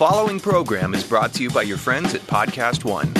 following program is brought to you by your friends at Podcast One.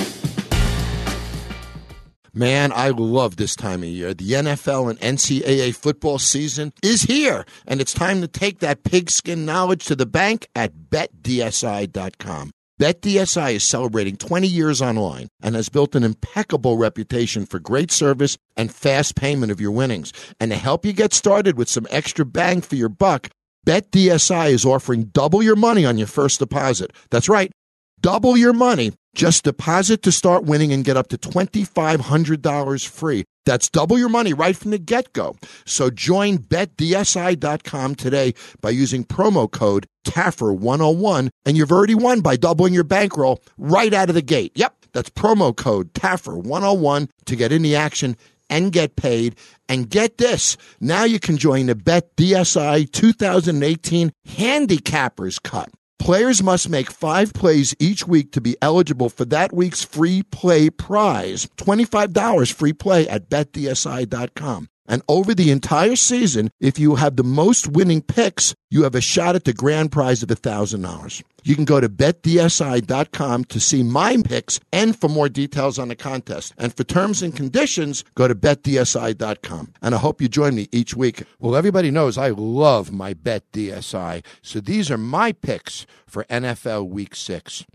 Man, I love this time of year. The NFL and NCAA football season is here, and it's time to take that pigskin knowledge to the bank at betdsi.com. BetDSI is celebrating 20 years online and has built an impeccable reputation for great service and fast payment of your winnings. And to help you get started with some extra bang for your buck, BetDSI is offering double your money on your first deposit. That's right, double your money. Just deposit to start winning and get up to $2,500 free. That's double your money right from the get go. So join betdsi.com today by using promo code TAFFER101 and you've already won by doubling your bankroll right out of the gate. Yep, that's promo code TAFFER101 to get in the action and get paid. And get this now you can join the Bet DSI 2018 Handicappers Cut. Players must make five plays each week to be eligible for that week's free play prize $25 free play at betdsi.com. And over the entire season, if you have the most winning picks, you have a shot at the grand prize of $1,000. You can go to betdsi.com to see my picks and for more details on the contest. And for terms and conditions, go to betdsi.com. And I hope you join me each week. Well, everybody knows I love my BetDSI. So these are my picks for NFL Week 6.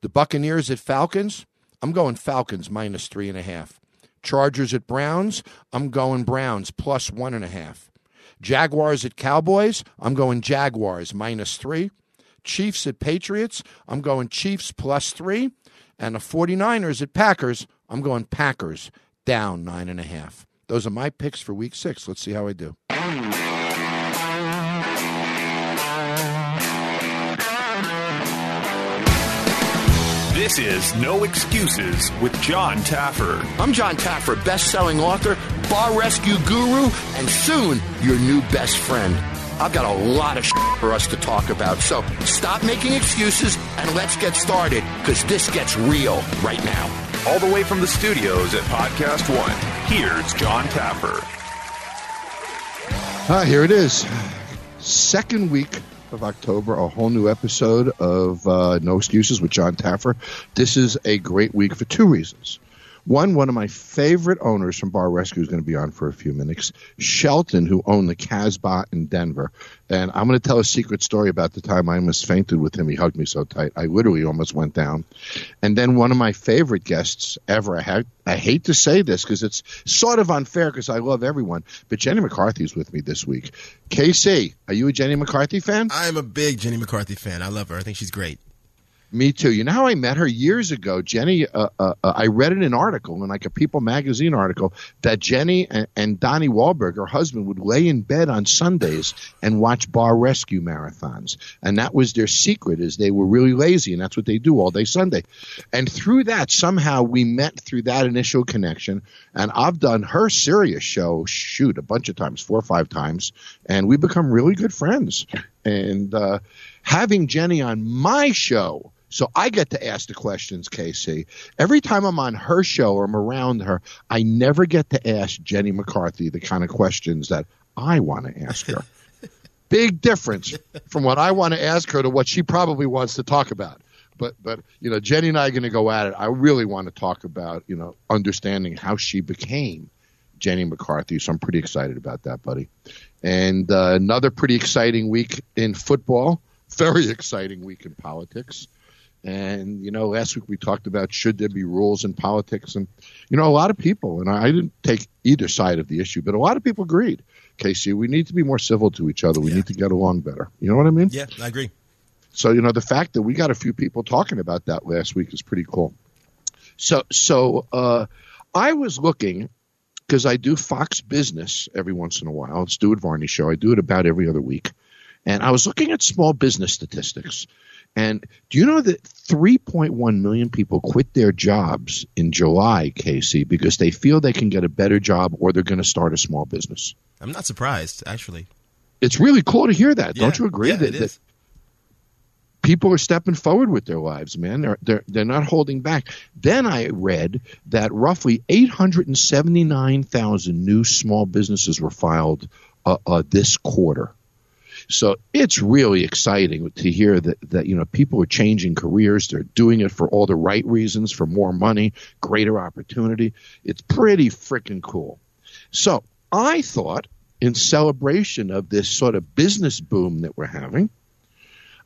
The Buccaneers at Falcons. I'm going Falcons minus three and a half. Chargers at Browns, I'm going Browns plus one and a half. Jaguars at Cowboys, I'm going Jaguars minus three. Chiefs at Patriots, I'm going Chiefs plus three. And the 49ers at Packers, I'm going Packers down nine and a half. Those are my picks for week six. Let's see how I do. This is No Excuses with Jon Taffer. I'm Jon Taffer, best-selling author, bar rescue guru, and soon your new best friend. I've got a lot of for us to talk about, so stop making excuses and let's get started because this gets real right now. All the way from the studios at Podcast One, here's Jon Taffer. Ah, here it is. Second week of October, a whole new episode of uh, No Excuses with Jon Taffer. This is a great week for two reasons. One, one of my favorite owners from Bar Rescue is going to be on for a few minutes. Shelton, who owned the Kasbah in Denver. And I'm going to tell a secret story about the time I almost fainted with him. He hugged me so tight. I literally almost went down. And then one of my favorite guests ever. I, had, I hate to say this because it's sort of unfair because I love everyone. But Jenny McCarthy's with me this week. KC, are you a Jenny McCarthy fan? I'm a big Jenny McCarthy fan. I love her. I think she's great. Me too. You know how I met her years ago, Jenny. Uh, uh, uh, I read in an article, in like a People magazine article, that Jenny and, and Donnie Wahlberg, her husband, would lay in bed on Sundays and watch bar rescue marathons, and that was their secret, is they were really lazy, and that's what they do all day Sunday. And through that, somehow we met through that initial connection, and I've done her Sirius show, shoot, a bunch of times, four or five times, and we become really good friends. And uh, having Jenny on my show so I get to ask the questions, Casey. Every time I'm on her show or I'm around her, I never get to ask Jenny McCarthy the kind of questions that I want to ask her. Big difference from what I want to ask her to what she probably wants to talk about. But but you know, Jenny and I are going to go at it. I really want to talk about you know understanding how she became Jenny McCarthy. So I'm pretty excited about that, buddy. And uh, another pretty exciting week in football. Very exciting week in politics. And, you know, last week we talked about should there be rules in politics. And, you know, a lot of people, and I didn't take either side of the issue, but a lot of people agreed, Casey, we need to be more civil to each other. We yeah. need to get along better. You know what I mean? Yeah, I agree. So, you know, the fact that we got a few people talking about that last week is pretty cool. So, so, uh, I was looking because I do Fox Business every once in a while. It's Stuart Varney show. I do it about every other week. And I was looking at small business statistics. And do you know that 3.1 million people quit their jobs in July, Casey, because they feel they can get a better job or they're going to start a small business? I'm not surprised, actually. It's really cool to hear that. Yeah, Don't you agree yeah, that, that people are stepping forward with their lives, man? They're, they're, they're not holding back. Then I read that roughly 879,000 new small businesses were filed uh, uh, this quarter. So it's really exciting to hear that, that you know people are changing careers. They're doing it for all the right reasons, for more money, greater opportunity. It's pretty freaking cool. So I thought, in celebration of this sort of business boom that we're having,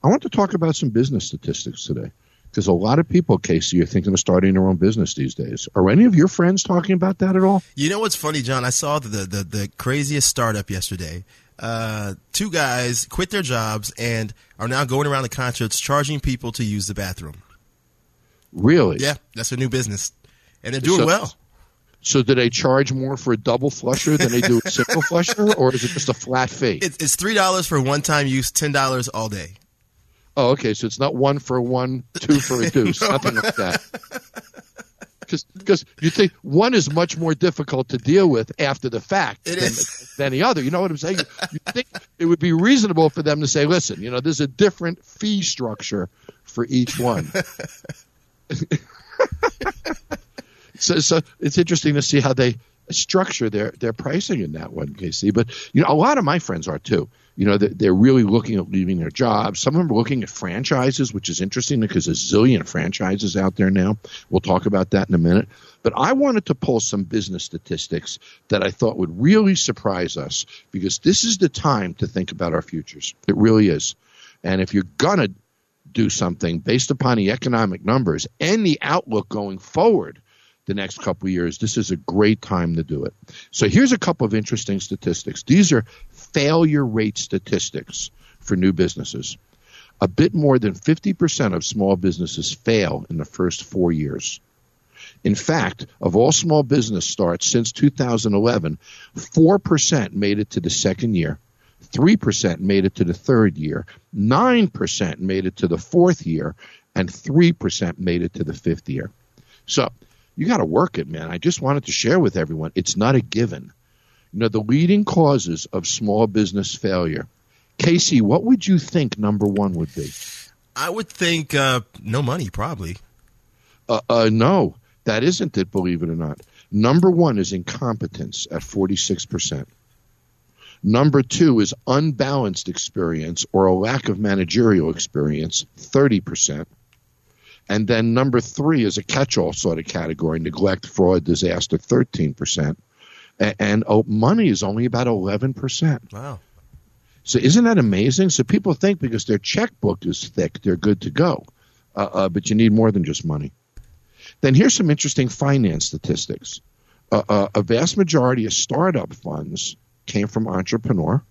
I want to talk about some business statistics today. Because a lot of people, Casey, are thinking of starting their own business these days. Are any of your friends talking about that at all? You know what's funny, Jon? I saw the the, the craziest startup yesterday. Uh, two guys quit their jobs and are now going around the concerts charging people to use the bathroom. Really? Yeah, that's a new business, and they're doing So- well. So do they charge more for a double flusher than they do a single flusher, or is it just a flat fee? It's, it's three dollars for one time use, ten dollars all day. Oh, okay. So it's not one for one, two for a deuce, nothing like that. Because you think one is much more difficult to deal with after the fact It than, is. than the other. You know what I'm saying? You think it would be reasonable for them to say, listen, you know, there's a different fee structure for each one. so, so it's interesting to see how they structure their their pricing in that one, Casey. But you know, a lot of my friends are too. You know, they're, really looking at leaving their jobs. Some of them are looking at franchises, which is interesting because there's a zillion franchises out there now. We'll talk about that in a minute. But I wanted to pull some business statistics that I thought would really surprise us because this is the time to think about our futures. It really is. And if you're gonna do something based upon the economic numbers and the outlook going forward the next couple years, this is a great time to do it. So here's a couple of interesting statistics. These are failure rate statistics for new businesses. A bit more than 50% of small businesses fail in the first four years. In fact, of all small business starts since 2011, 4% made it to the second year, 3% made it to the third year, 9% made it to the fourth year, and 3% made it to the fifth year. So you got to work it, man. I just wanted to share with everyone it's not a given. You know, the leading causes of small business failure. Casey, what would you think number one would be? I would think uh, no money, probably. Uh, uh, no, that isn't it, believe it or not. Number one is incompetence at 46%. Number two is unbalanced experience or a lack of managerial experience, 30%. And then number three is a catch all sort of category neglect, fraud, disaster, 13%. A- And oh, money is only about 11%. Wow. So isn't that amazing? So people think because their checkbook is thick, they're good to go. Uh, uh, but you need more than just money. Then here's some interesting finance statistics. Uh, uh, a vast majority of startup funds came from entrepreneur.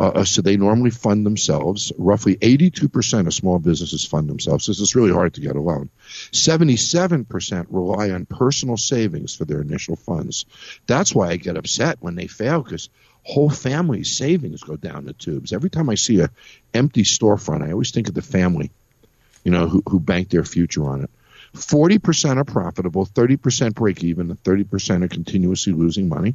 Uh, uh, so they normally fund themselves. Roughly 82% of small businesses fund themselves. This is really hard to get a loan. 77% rely on personal savings for their initial funds. That's why I get upset when they fail because whole family savings go down the tubes. Every time I see a empty storefront, I always think of the family, you know, who, who banked their future on it. 40% are profitable, 30% break even, and 30% are continuously losing money.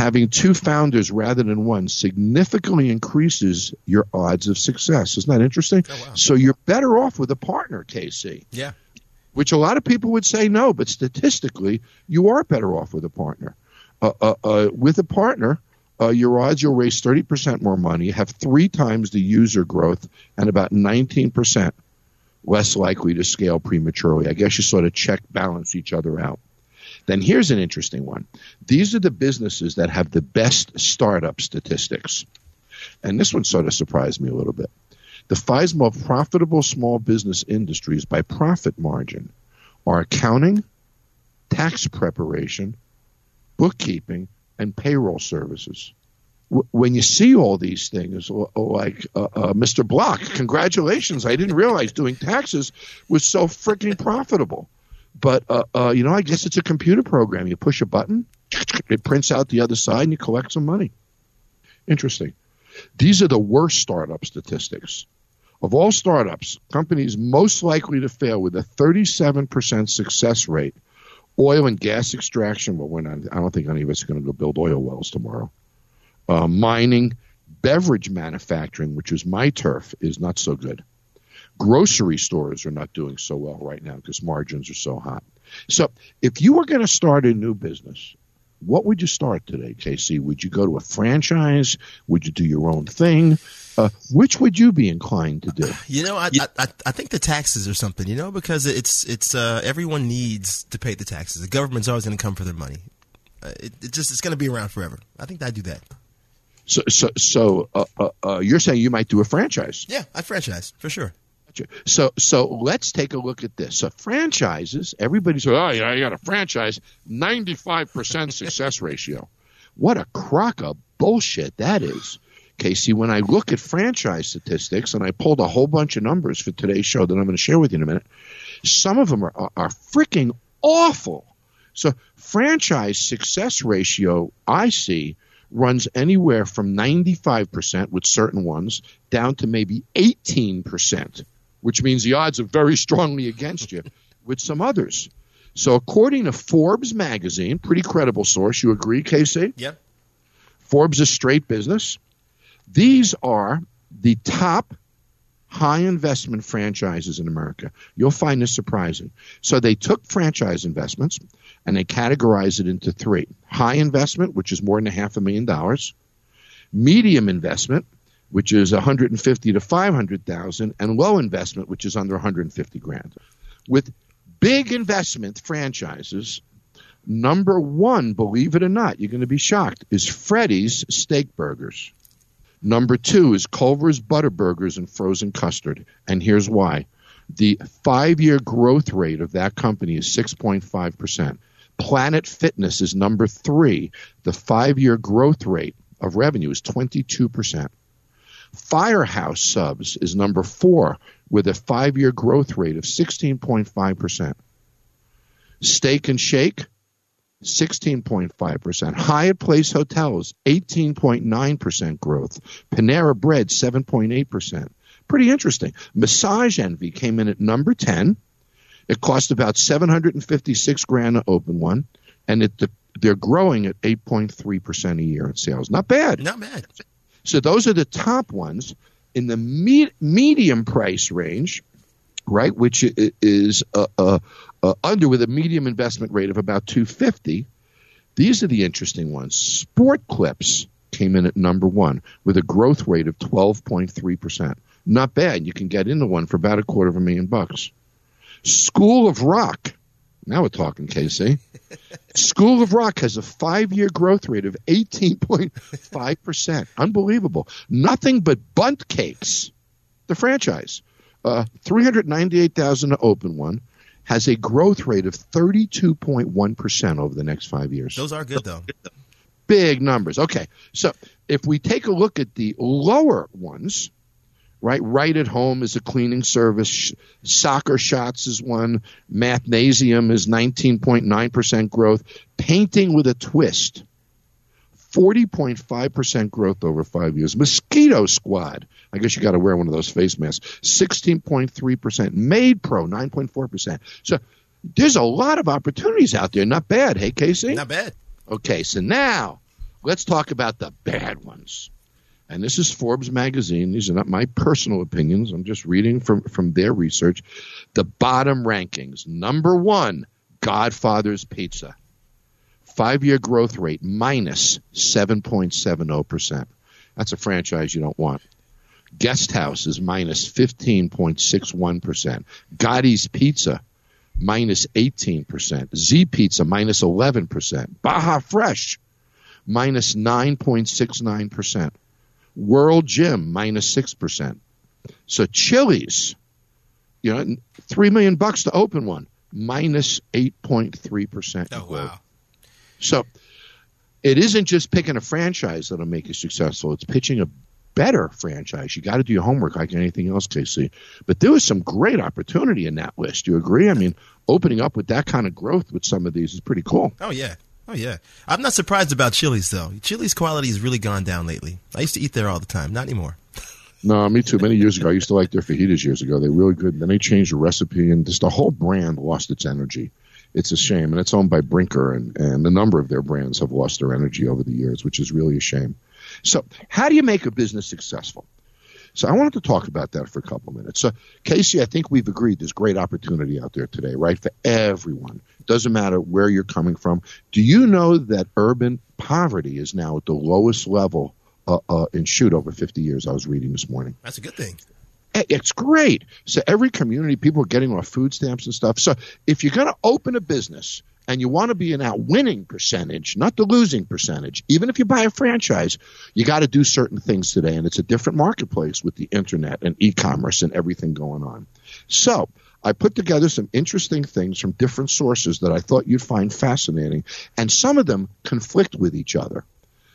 Having two founders rather than one significantly increases your odds of success. Isn't that interesting? Oh, wow. So you're better off with a partner, KC Yeah. which a lot of people would say no, but statistically, you are better off with a partner. Uh, uh, uh, with a partner, uh, your odds you'll raise 30% more money, have three times the user growth, and about 19% less likely to scale prematurely. I guess you sort of check balance each other out. Then here's an interesting one. These are the businesses that have the best startup statistics. And this one sort of surprised me a little bit. The five most profitable small business industries by profit margin are accounting, tax preparation, bookkeeping, and payroll services. When you see all these things, like uh, uh, Mr. Block, congratulations! I didn't realize doing taxes was so freaking profitable. But uh, uh, you know, I guess it's a computer program. You push a button, it prints out the other side, and you collect some money. Interesting. These are the worst startup statistics. Of all startups, companies most likely to fail with a 37% success rate, oil and gas extraction. Well, we're not, I don't think any of us are going to go build oil wells tomorrow. Uh, mining, beverage manufacturing, which is my turf, is not so good. Grocery stores are not doing so well right now because margins are so hot. So, if you were going to start a new business, what would you start today, KC? Would you go to a franchise? Would you do your own thing? Uh, which would you be inclined to do? You know, I, I I think the taxes or something. You know, because it's it's uh, everyone needs to pay the taxes. The government's always going to come for their money. Uh, it, it, just it's going to be around forever. I think I'd do that. So so so uh, uh, uh, you're saying you might do a franchise? Yeah, I franchise for sure. So so let's take a look at this. So franchises, everybody's like, oh yeah, you got a franchise, ninety five percent success ratio. What a crock of bullshit that is. Casey, when I look at franchise statistics, and I pulled a whole bunch of numbers for today's show that I'm going to share with you in a minute, some of them are, are, are freaking awful. So, franchise success ratio, I see, runs anywhere from 95% with certain ones down to maybe 18%, which means the odds are very strongly against you with some others. So, according to Forbes magazine, pretty credible source, you agree, Casey? Yep. Forbes is straight business. These are the top high investment franchises in America. You'll find this surprising. So they took franchise investments and they categorized it into three high investment, which is more than a half a million dollars, medium investment, which is 150 to 500,000, and low investment, which is under 150 grand. With big investment franchises, number one, believe it or not, you're going to be shocked, is Freddy's Steak Burgers. Number two is Culver's Butter Burgers and Frozen Custard. And here's why. The five year growth rate of that company is 6.5%. Planet Fitness is number three. The five year growth rate of revenue is 22%. Firehouse Subs is number four with a five year growth rate of 16.5%. Steak and Shake 16.5%. Hyatt Place Hotels, 18.9% growth. Panera Bread, 7.8%. Pretty interesting. Massage Envy came in at number 10. It cost about 756 grand to open one, and it, they're growing at 8.3% a year in sales. Not bad. Not bad. So those are the top ones. In the me- medium price range, right, which is uh, uh, uh, under with a medium investment rate of about 250. These are the interesting ones. Sport Clips came in at number one with a growth rate of 12.3%. Not bad. You can get into one for about a quarter of a million bucks. School of Rock. Now we're talking, Casey. School of Rock has a five year growth rate of 18.5%. Unbelievable. Nothing but Bundt Cakes, the franchise. Uh, 398,000 to open one has a growth rate of 32.1% over the next five years. Those are good, though. Big numbers. Okay. So if we take a look at the lower ones, right? Right at home is a cleaning service. Soccer shots is one. Mathnasium is 19.9% growth. Painting with a twist 40.5% growth over five years. Mosquito Squad, I guess you got to wear one of those face masks, 16.3%. MaidPro, 9.4%. So there's a lot of opportunities out there. Not bad, hey, Casey? Not bad. Okay, so now let's talk about the bad ones. And this is Forbes magazine. These are not my personal opinions. I'm just reading from, from their research. The bottom rankings. Number one, Godfather's Pizza five year growth rate minus 7.70%. That's a franchise you don't want. Guest House is minus 15.61%. Gotti's Pizza minus 18%. Z Pizza minus 11%. Baja Fresh minus 9.69%. World Gym minus 6%. So Chili's, you know, 3 million bucks to open one, minus 8.3%. Oh, wow. So it isn't just picking a franchise that'll make you successful. It's pitching a better franchise. You got to do your homework like anything else, KC. But there was some great opportunity in that list. Do you agree? I mean, opening up with that kind of growth with some of these is pretty cool. Oh yeah. Oh yeah. I'm not surprised about Chili's though. Chili's quality has really gone down lately. I used to eat there all the time. Not anymore. No, me too. Many years ago, I used to like their fajitas. Years ago, they're really good. And then they changed the recipe, and just the whole brand lost its energy it's a shame. And it's owned by Brinker, and, and a number of their brands have lost their energy over the years, which is really a shame. So, how do you make a business successful? So I wanted to talk about that for a couple of minutes. So, Casey, I think we've agreed there's great opportunity out there today, right? For everyone. Doesn't matter where you're coming from. Do you know that urban poverty is now at the lowest level uh, uh, in shoot over 50 years? I was reading this morning. That's a good thing. It's great. So every community, people are getting off food stamps and stuff. So if you're going to open a business and you want to be in that winning percentage, not the losing percentage, even if you buy a franchise, you got to do certain things today. And it's a different marketplace with the internet and e-commerce and everything going on. So I put together some interesting things from different sources that I thought you'd find fascinating, and some of them conflict with each other.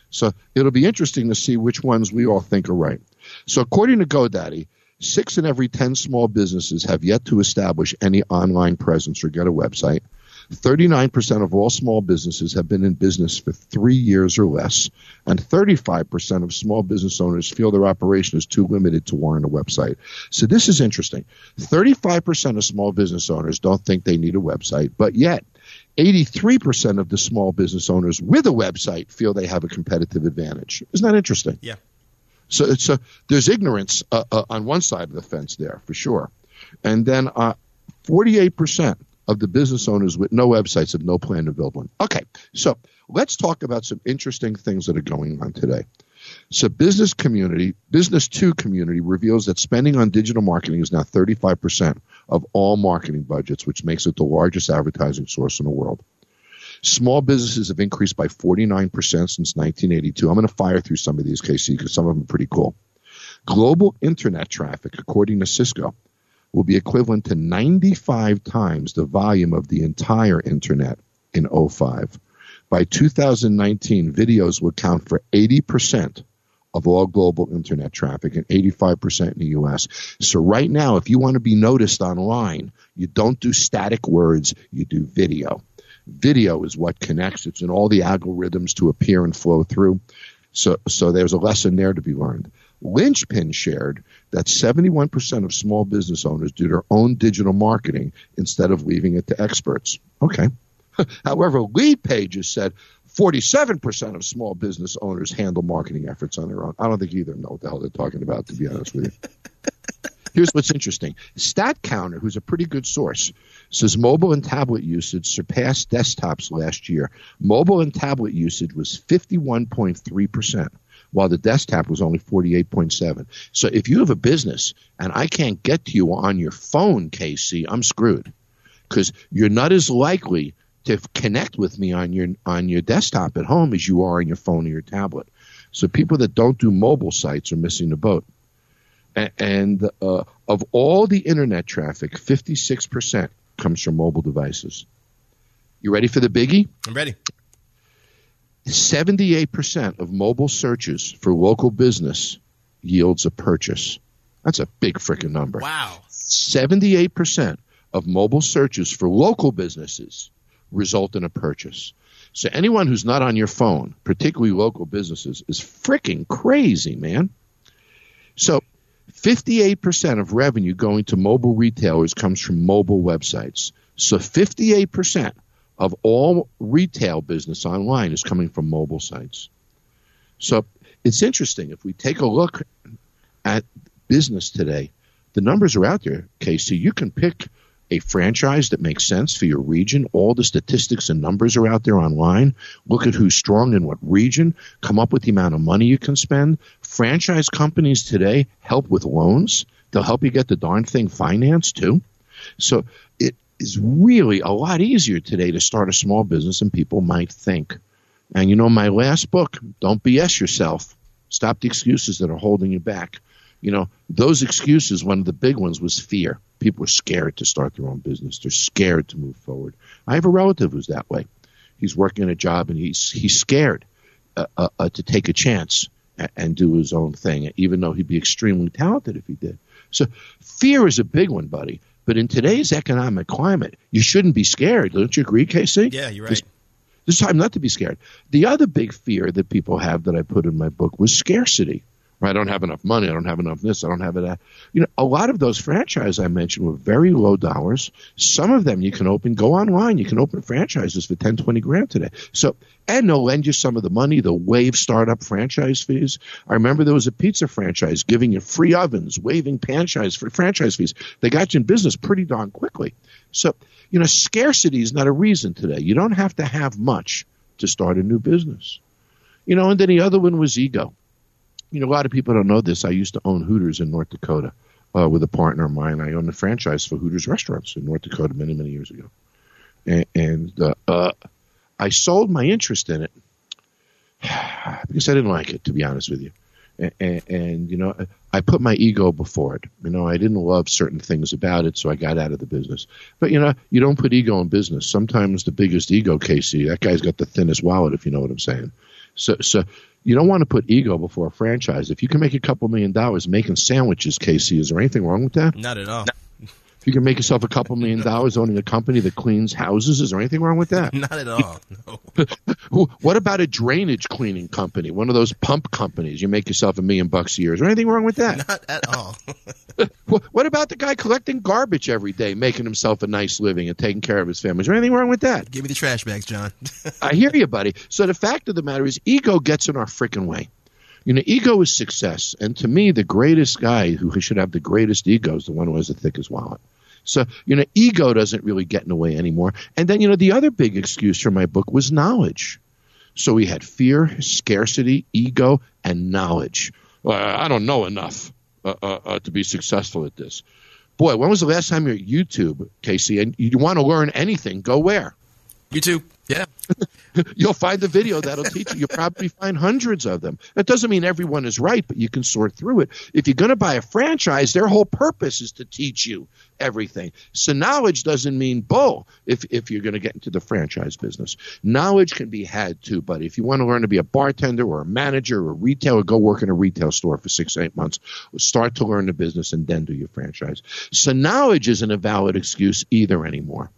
So it'll be interesting to see which ones we all think are right. So according to GoDaddy, Six in every 10 small businesses have yet to establish any online presence or get a website. 39% of all small businesses have been in business for three years or less, and 35% of small business owners feel their operation is too limited to warrant a website. So this is interesting. 35% of small business owners don't think they need a website, but yet 83% of the small business owners with a website feel they have a competitive advantage. Isn't that interesting? Yeah. So it's a, there's ignorance uh, uh, on one side of the fence there for sure, and then uh, 48% of the business owners with no websites have no plan to build one. Okay, so let's talk about some interesting things that are going on today. So, business community, business to community reveals that spending on digital marketing is now 35% of all marketing budgets, which makes it the largest advertising source in the world. Small businesses have increased by 49% since 1982. I'm going to fire through some of these, Casey, because some of them are pretty cool. Global internet traffic, according to Cisco, will be equivalent to 95 times the volume of the entire internet in 05. By 2019, videos will count for 80% of all global internet traffic and 85% in the US. So right now, if you want to be noticed online, you don't do static words, you do video. Video is what connects. It's in all the algorithms to appear and flow through. So, so there's a lesson there to be learned. Linchpin shared that 71% of small business owners do their own digital marketing instead of leaving it to experts. Okay. However, Leadpages said 47% of small business owners handle marketing efforts on their own. I don't think either know what the hell they're talking about, to be honest with you. Here's what's interesting. StatCounter, who's a pretty good source, says mobile and tablet usage surpassed desktops last year. Mobile and tablet usage was 51.3%, while the desktop was only 48.7. So if you have a business and I can't get to you on your phone, KC, I'm screwed because you're not as likely to connect with me on your on your desktop at home as you are on your phone or your tablet. So people that don't do mobile sites are missing the boat. And uh, of all the internet traffic, 56% comes from mobile devices. You ready for the biggie? I'm ready. 78% of mobile searches for local business yields a purchase. That's a big freaking number. Wow. 78% of mobile searches for local businesses result in a purchase. So anyone who's not on your phone, particularly local businesses, is freaking crazy, man. So 58% of revenue going to mobile retailers comes from mobile websites. So 58% of all retail business online is coming from mobile sites. So it's interesting. If we take a look at business today, the numbers are out there, Casey. You can pick a franchise that makes sense for your region. All the statistics and numbers are out there online. Look at who's strong in what region. Come up with the amount of money you can spend. Franchise companies today help with loans. They'll help you get the darn thing financed too. So it is really a lot easier today to start a small business than people might think. And you know, my last book, Don't BS Yourself. Stop the excuses that are holding you back you know, those excuses, one of the big ones was fear. People are scared to start their own business. They're scared to move forward. I have a relative who's that way. He's working a job and he's he's scared uh, uh, uh, to take a chance and, and do his own thing, even though he'd be extremely talented if he did. So fear is a big one, buddy. But in today's economic climate, you shouldn't be scared. Don't you agree, Casey? Yeah, you're right. This time not to be scared. The other big fear that people have that I put in my book was scarcity I don't have enough money. I don't have enough this. I don't have that. You know, a lot of those franchises I mentioned were very low dollars. Some of them you can open, go online. You can open franchises for 10, 20 grand today. So, and they'll lend you some of the money. They'll waive startup franchise fees. I remember there was a pizza franchise giving you free ovens, waiving franchise for franchise fees. They got you in business pretty darn quickly. So, you know, scarcity is not a reason today. You don't have to have much to start a new business. You know, and then the other one was ego you know, a lot of people don't know this. I used to own Hooters in North Dakota uh, with a partner of mine. I owned a franchise for Hooters restaurants in North Dakota many, many years ago. And, and uh, uh, I sold my interest in it because I didn't like it, to be honest with you. And, and, you know, I put my ego before it. You know, I didn't love certain things about it, so I got out of the business. But you know, you don't put ego in business. Sometimes the biggest ego, Casey, that guy's got the thinnest wallet, if you know what I'm saying. So, so you don't want to put ego before a franchise. If you can make a couple million dollars making sandwiches, Casey, is there anything wrong with that? Not at all. You can make yourself a couple million dollars owning a company that cleans houses, is there anything wrong with that? Not at all. No. what about a drainage cleaning company? One of those pump companies. You make yourself a million bucks a year. Is there anything wrong with that? Not at all. what about the guy collecting garbage every day, making himself a nice living and taking care of his family? Is there anything wrong with that? Give me the trash bags, Jon. I hear you, buddy. So the fact of the matter is, ego gets in our freaking way. You know, ego is success, and to me, the greatest guy who should have the greatest ego is the one who has the thickest wallet. So, you know, ego doesn't really get in the way anymore. And then, you know, the other big excuse for my book was knowledge. So we had fear, scarcity, ego, and knowledge. Uh, I don't know enough uh, uh, uh, to be successful at this. Boy, when was the last time you're at YouTube, Casey, and you want to learn anything, go where? YouTube. Yeah. You'll find the video that'll teach you. You'll probably find hundreds of them. That doesn't mean everyone is right, but you can sort through it. If you're going to buy a franchise, their whole purpose is to teach you everything. So knowledge doesn't mean bull if, if you're going to get into the franchise business. Knowledge can be had too, but if you want to learn to be a bartender or a manager or a retailer, go work in a retail store for six, eight months. Start to learn the business and then do your franchise. So knowledge isn't a valid excuse either anymore.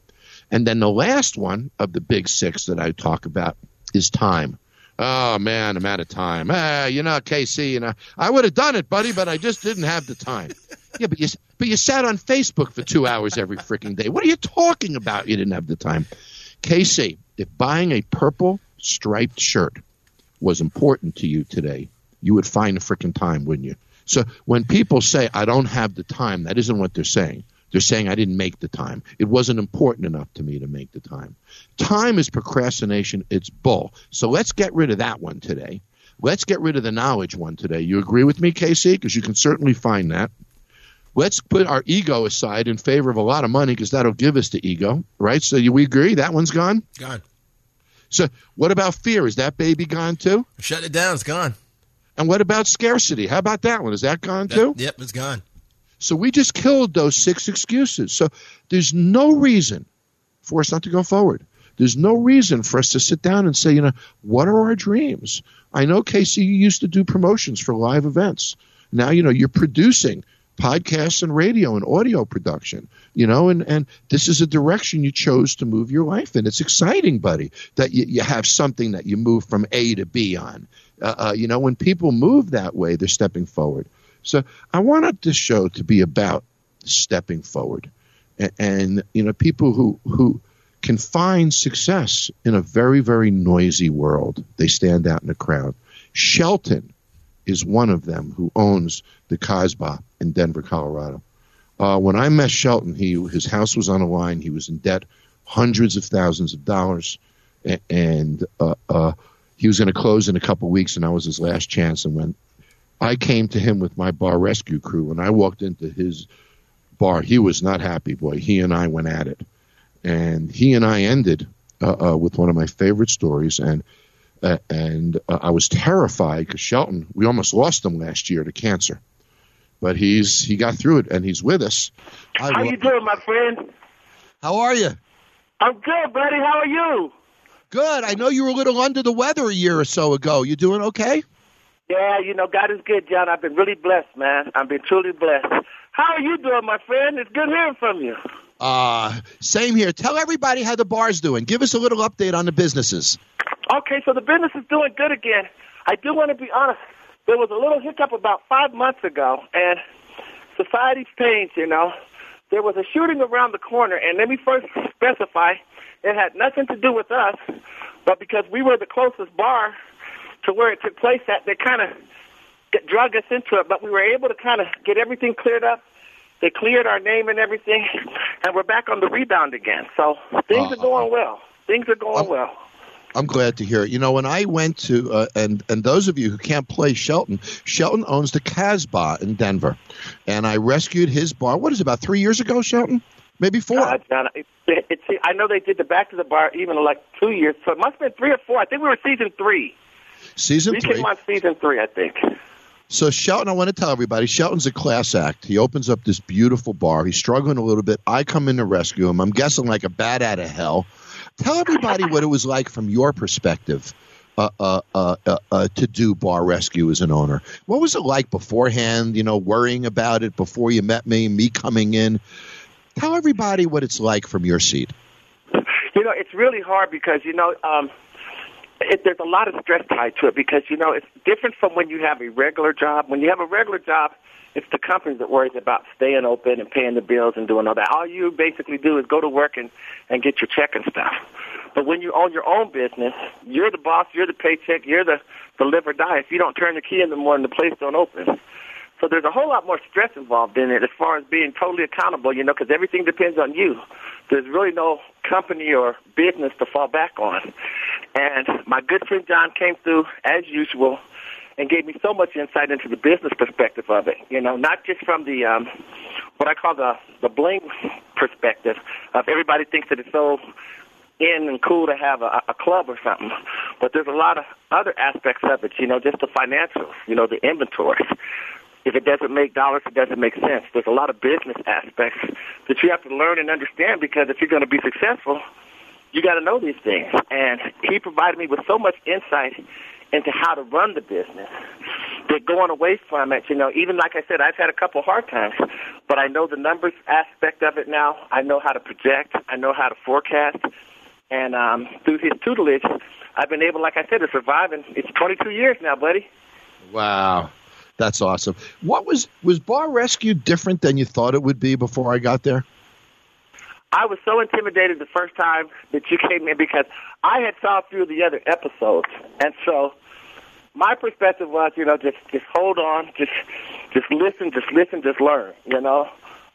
And then the last one of the big six that I talk about is time. Oh man, I'm out of time. Ah, you know, KC, you know, I would have done it, buddy, but I just didn't have the time. yeah, but you, but you sat on Facebook for two hours every freaking day. What are you talking about? You didn't have the time. KC, if buying a purple striped shirt was important to you today, you would find the freaking time, wouldn't you? So when people say I don't have the time, that isn't what they're saying. They're saying I didn't make the time. It wasn't important enough to me to make the time. Time is procrastination. It's bull. So let's get rid of that one today. Let's get rid of the knowledge one today. You agree with me, Casey? Because you can certainly find that. Let's put our ego aside in favor of a lot of money because that'll give us the ego, right? So you, we agree that one's gone? Gone. So what about fear? Is that baby gone too? Shut it down. It's gone. And what about scarcity? How about that one? Is that gone too? Yep, it's gone. So we just killed those six excuses. So there's no reason for us not to go forward. There's no reason for us to sit down and say, you know, what are our dreams? I know, Casey, you used to do promotions for live events. Now, you know, you're producing podcasts and radio and audio production, you know, and, and this is a direction you chose to move your life in. It's exciting, buddy, that you, you have something that you move from A to B on. Uh, uh, you know, when people move that way, they're stepping forward. So I wanted this show to be about stepping forward, and, and you know, people who who can find success in a very very noisy world. They stand out in a crowd. Shelton is one of them who owns the Kasbah in Denver, Colorado. Uh, when I met Shelton, he his house was on the line. He was in debt, hundreds of thousands of dollars, and, uh, uh, he was going to close in a couple weeks, and that was his last chance. And when I came to him with my bar rescue crew. When I walked into his bar, he was not happy, boy. He and I went at it. And he and I ended uh, uh, with one of my favorite stories. And uh, and uh, I was terrified because Shelton, we almost lost him last year to cancer. But he's he got through it and he's with us. I How you doing, my friend? How are you? I'm good, buddy. How are you? Good. I know you were a little under the weather a year or so ago. You doing okay? Yeah, you know, God is good, Jon. I've been really blessed, man. I've been truly blessed. How are you doing, my friend? It's good hearing from you. Uh, same here. Tell everybody how the bar's doing. Give us a little update on the businesses. Okay, so the business is doing good again. I do want to be honest. there was a little hiccup about five months ago, and society's changed, you know. There was a shooting around the corner, and let me first specify, it had nothing to do with us, but because we were the closest bar to where it took place at, they kind of drug us into it, but we were able to kind of get everything cleared up. They cleared our name and everything, and we're back on the rebound again. So things Uh, are going well. Things are going I'm- well. I'm glad to hear it. You know, when I went to, uh, and and those of you who can't play Shelton, Shelton owns the Kasbah in Denver, and I rescued his bar. What is it, about three years ago, Shelton? Maybe four. Uh, Jon, it, it, it's I know they did the back to the bar even like two years, so it must have been three or four. I think we were season three. Season we three. came on season three, I think. So Shelton, I want to tell everybody, Shelton's a class act. He opens up this beautiful bar. He's struggling a little bit. I come in to rescue him. I'm guessing like a bat out of hell. Tell everybody what it was like from your perspective uh, uh, uh, uh, uh, to do bar rescue as an owner. What was it like beforehand? You know, worrying about it before you met me, me coming in. Tell everybody what it's like from your seat. You know, it's really hard because you know um, it, there's a lot of stress tied to it because you know it's different from when you have a regular job. When you have a regular job, it's the company that worries about staying open and paying the bills and doing all that. All you basically do is go to work and and get your check and stuff. But when you own your own business, you're the boss, you're the paycheck, you're the the live or die. If you don't turn the key in the morning, the place don't open. So there's a whole lot more stress involved in it as far as being totally accountable, you know, because everything depends on you. There's really no company or business to fall back on. And my good friend Jon came through as usual and gave me so much insight into the business perspective of it. You know, not just from the um, what I call the the bling perspective of everybody thinks that it's so in and cool to have a, a club or something, but there's a lot of other aspects of it. You know, just the financials. You know, the inventory. If it doesn't make dollars, it doesn't make sense. There's a lot of business aspects that you have to learn and understand because if you're going to be successful, you got to know these things. And he provided me with so much insight into how to run the business that going away from it, you know, even like I said, I've had a couple hard times, but I know the numbers aspect of it now. I know how to project. I know how to forecast. And um, through his tutelage, I've been able, like I said, to survive. And it's 22 years now, buddy. Wow. That's awesome. What was was Bar Rescue different than you thought it would be before I got there? I was so intimidated the first time that you came in because I had saw through the other episodes, and so my perspective was, you know, just just hold on, just just listen, just listen, just learn, you know,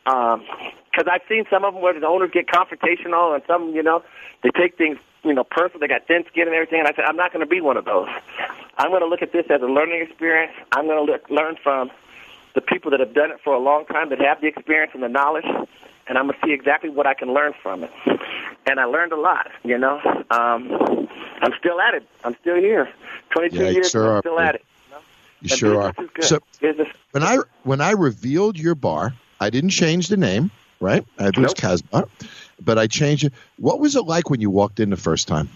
um, because I've seen some of them where the owners get confrontational, and some, you know, they take things, you know, personal. They got thin skin and everything, and I said, I'm not going to be one of those. I'm going to look at this as a learning experience. I'm going to look, learn from the people that have done it for a long time, that have the experience and the knowledge, and I'm going to see exactly what I can learn from it. And I learned a lot, you know. Um, I'm still at it. I'm still here. 22 Yeah, you years, sure I'm are, still man. at it. You And sure are. business is good. So Business when I when I revealed your bar, I didn't change the name, right? I it was Nope. Kasbah, but I changed it. What was it like when you walked in the first time?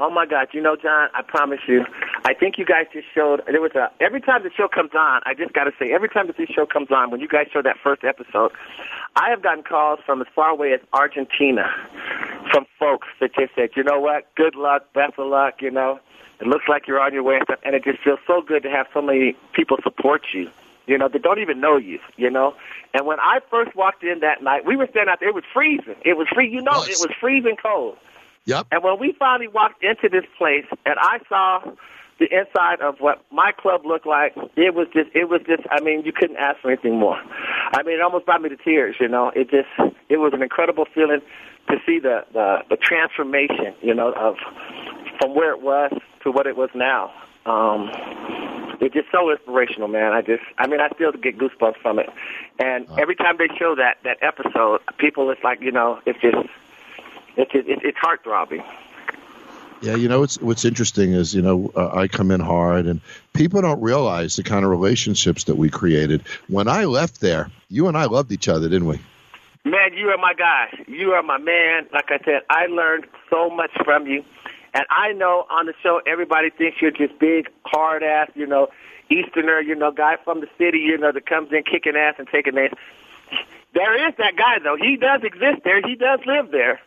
Oh my God! You know, Jon, I promise you, I think you guys just showed. There was a every time the show comes on. I just got to say, every time that this show comes on, when you guys show that first episode, I have gotten calls from as far away as Argentina, from folks that just said, you know what, good luck, best of luck. You know, it looks like you're on your way, and stuff, and it just feels so good to have so many people support you. You know, they don't even know you. You know, and when I first walked in that night, we were standing out there. It was freezing. It was free. You know, Was. it was freezing cold. Yep. And when we finally walked into this place and I saw the inside of what my club looked like, it was just, it was just, I mean, you couldn't ask for anything more. I mean, it almost brought me to tears, you know. It just, it was an incredible feeling to see the, the, the transformation, you know, of from where it was to what it was now. Um, it's just so inspirational, man. I just, I mean, I still get goosebumps from it. And every time they show that, that episode, people, it's like, you know, it's just, it's, it, it's heart throbbing. Yeah, you know what's what's interesting is you know uh, I come in hard and people don't realize the kind of relationships that we created. When I left there, you and I loved each other, didn't we? Man, you are my guy. You are my man. Like I said, I learned so much from you. And I know on the show everybody thinks you're just big, hard ass, you know, Easterner, you know, guy from the city, you know, that comes in kicking ass and taking names. There is that guy though. He does exist there. He does live there.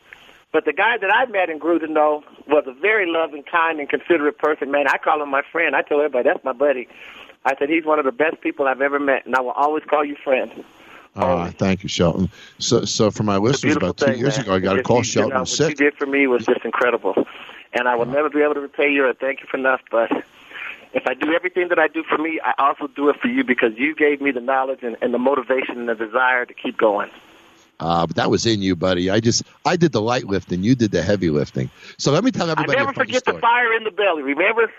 But the guy that I met and grew to know was a very loving, kind, and considerate person. Man, I call him my friend. I tell everybody that's my buddy. I said he's one of the best people I've ever met, and I will always call you friend. Uh, thank you, Shelton. So, so for my listeners, about two thing, years man. ago, I got a call. Shelton you know, was what sick. you did for me was just incredible, and I will never be able to repay you or thank you for enough. But if I do everything that I do for me, I also do it for you because you gave me the knowledge and, and the motivation and the desire to keep going. Uh, but that was in you, buddy. I just I did the light lifting. You did the heavy lifting. So let me tell everybody. I never forget story. the fire in the belly. Remember?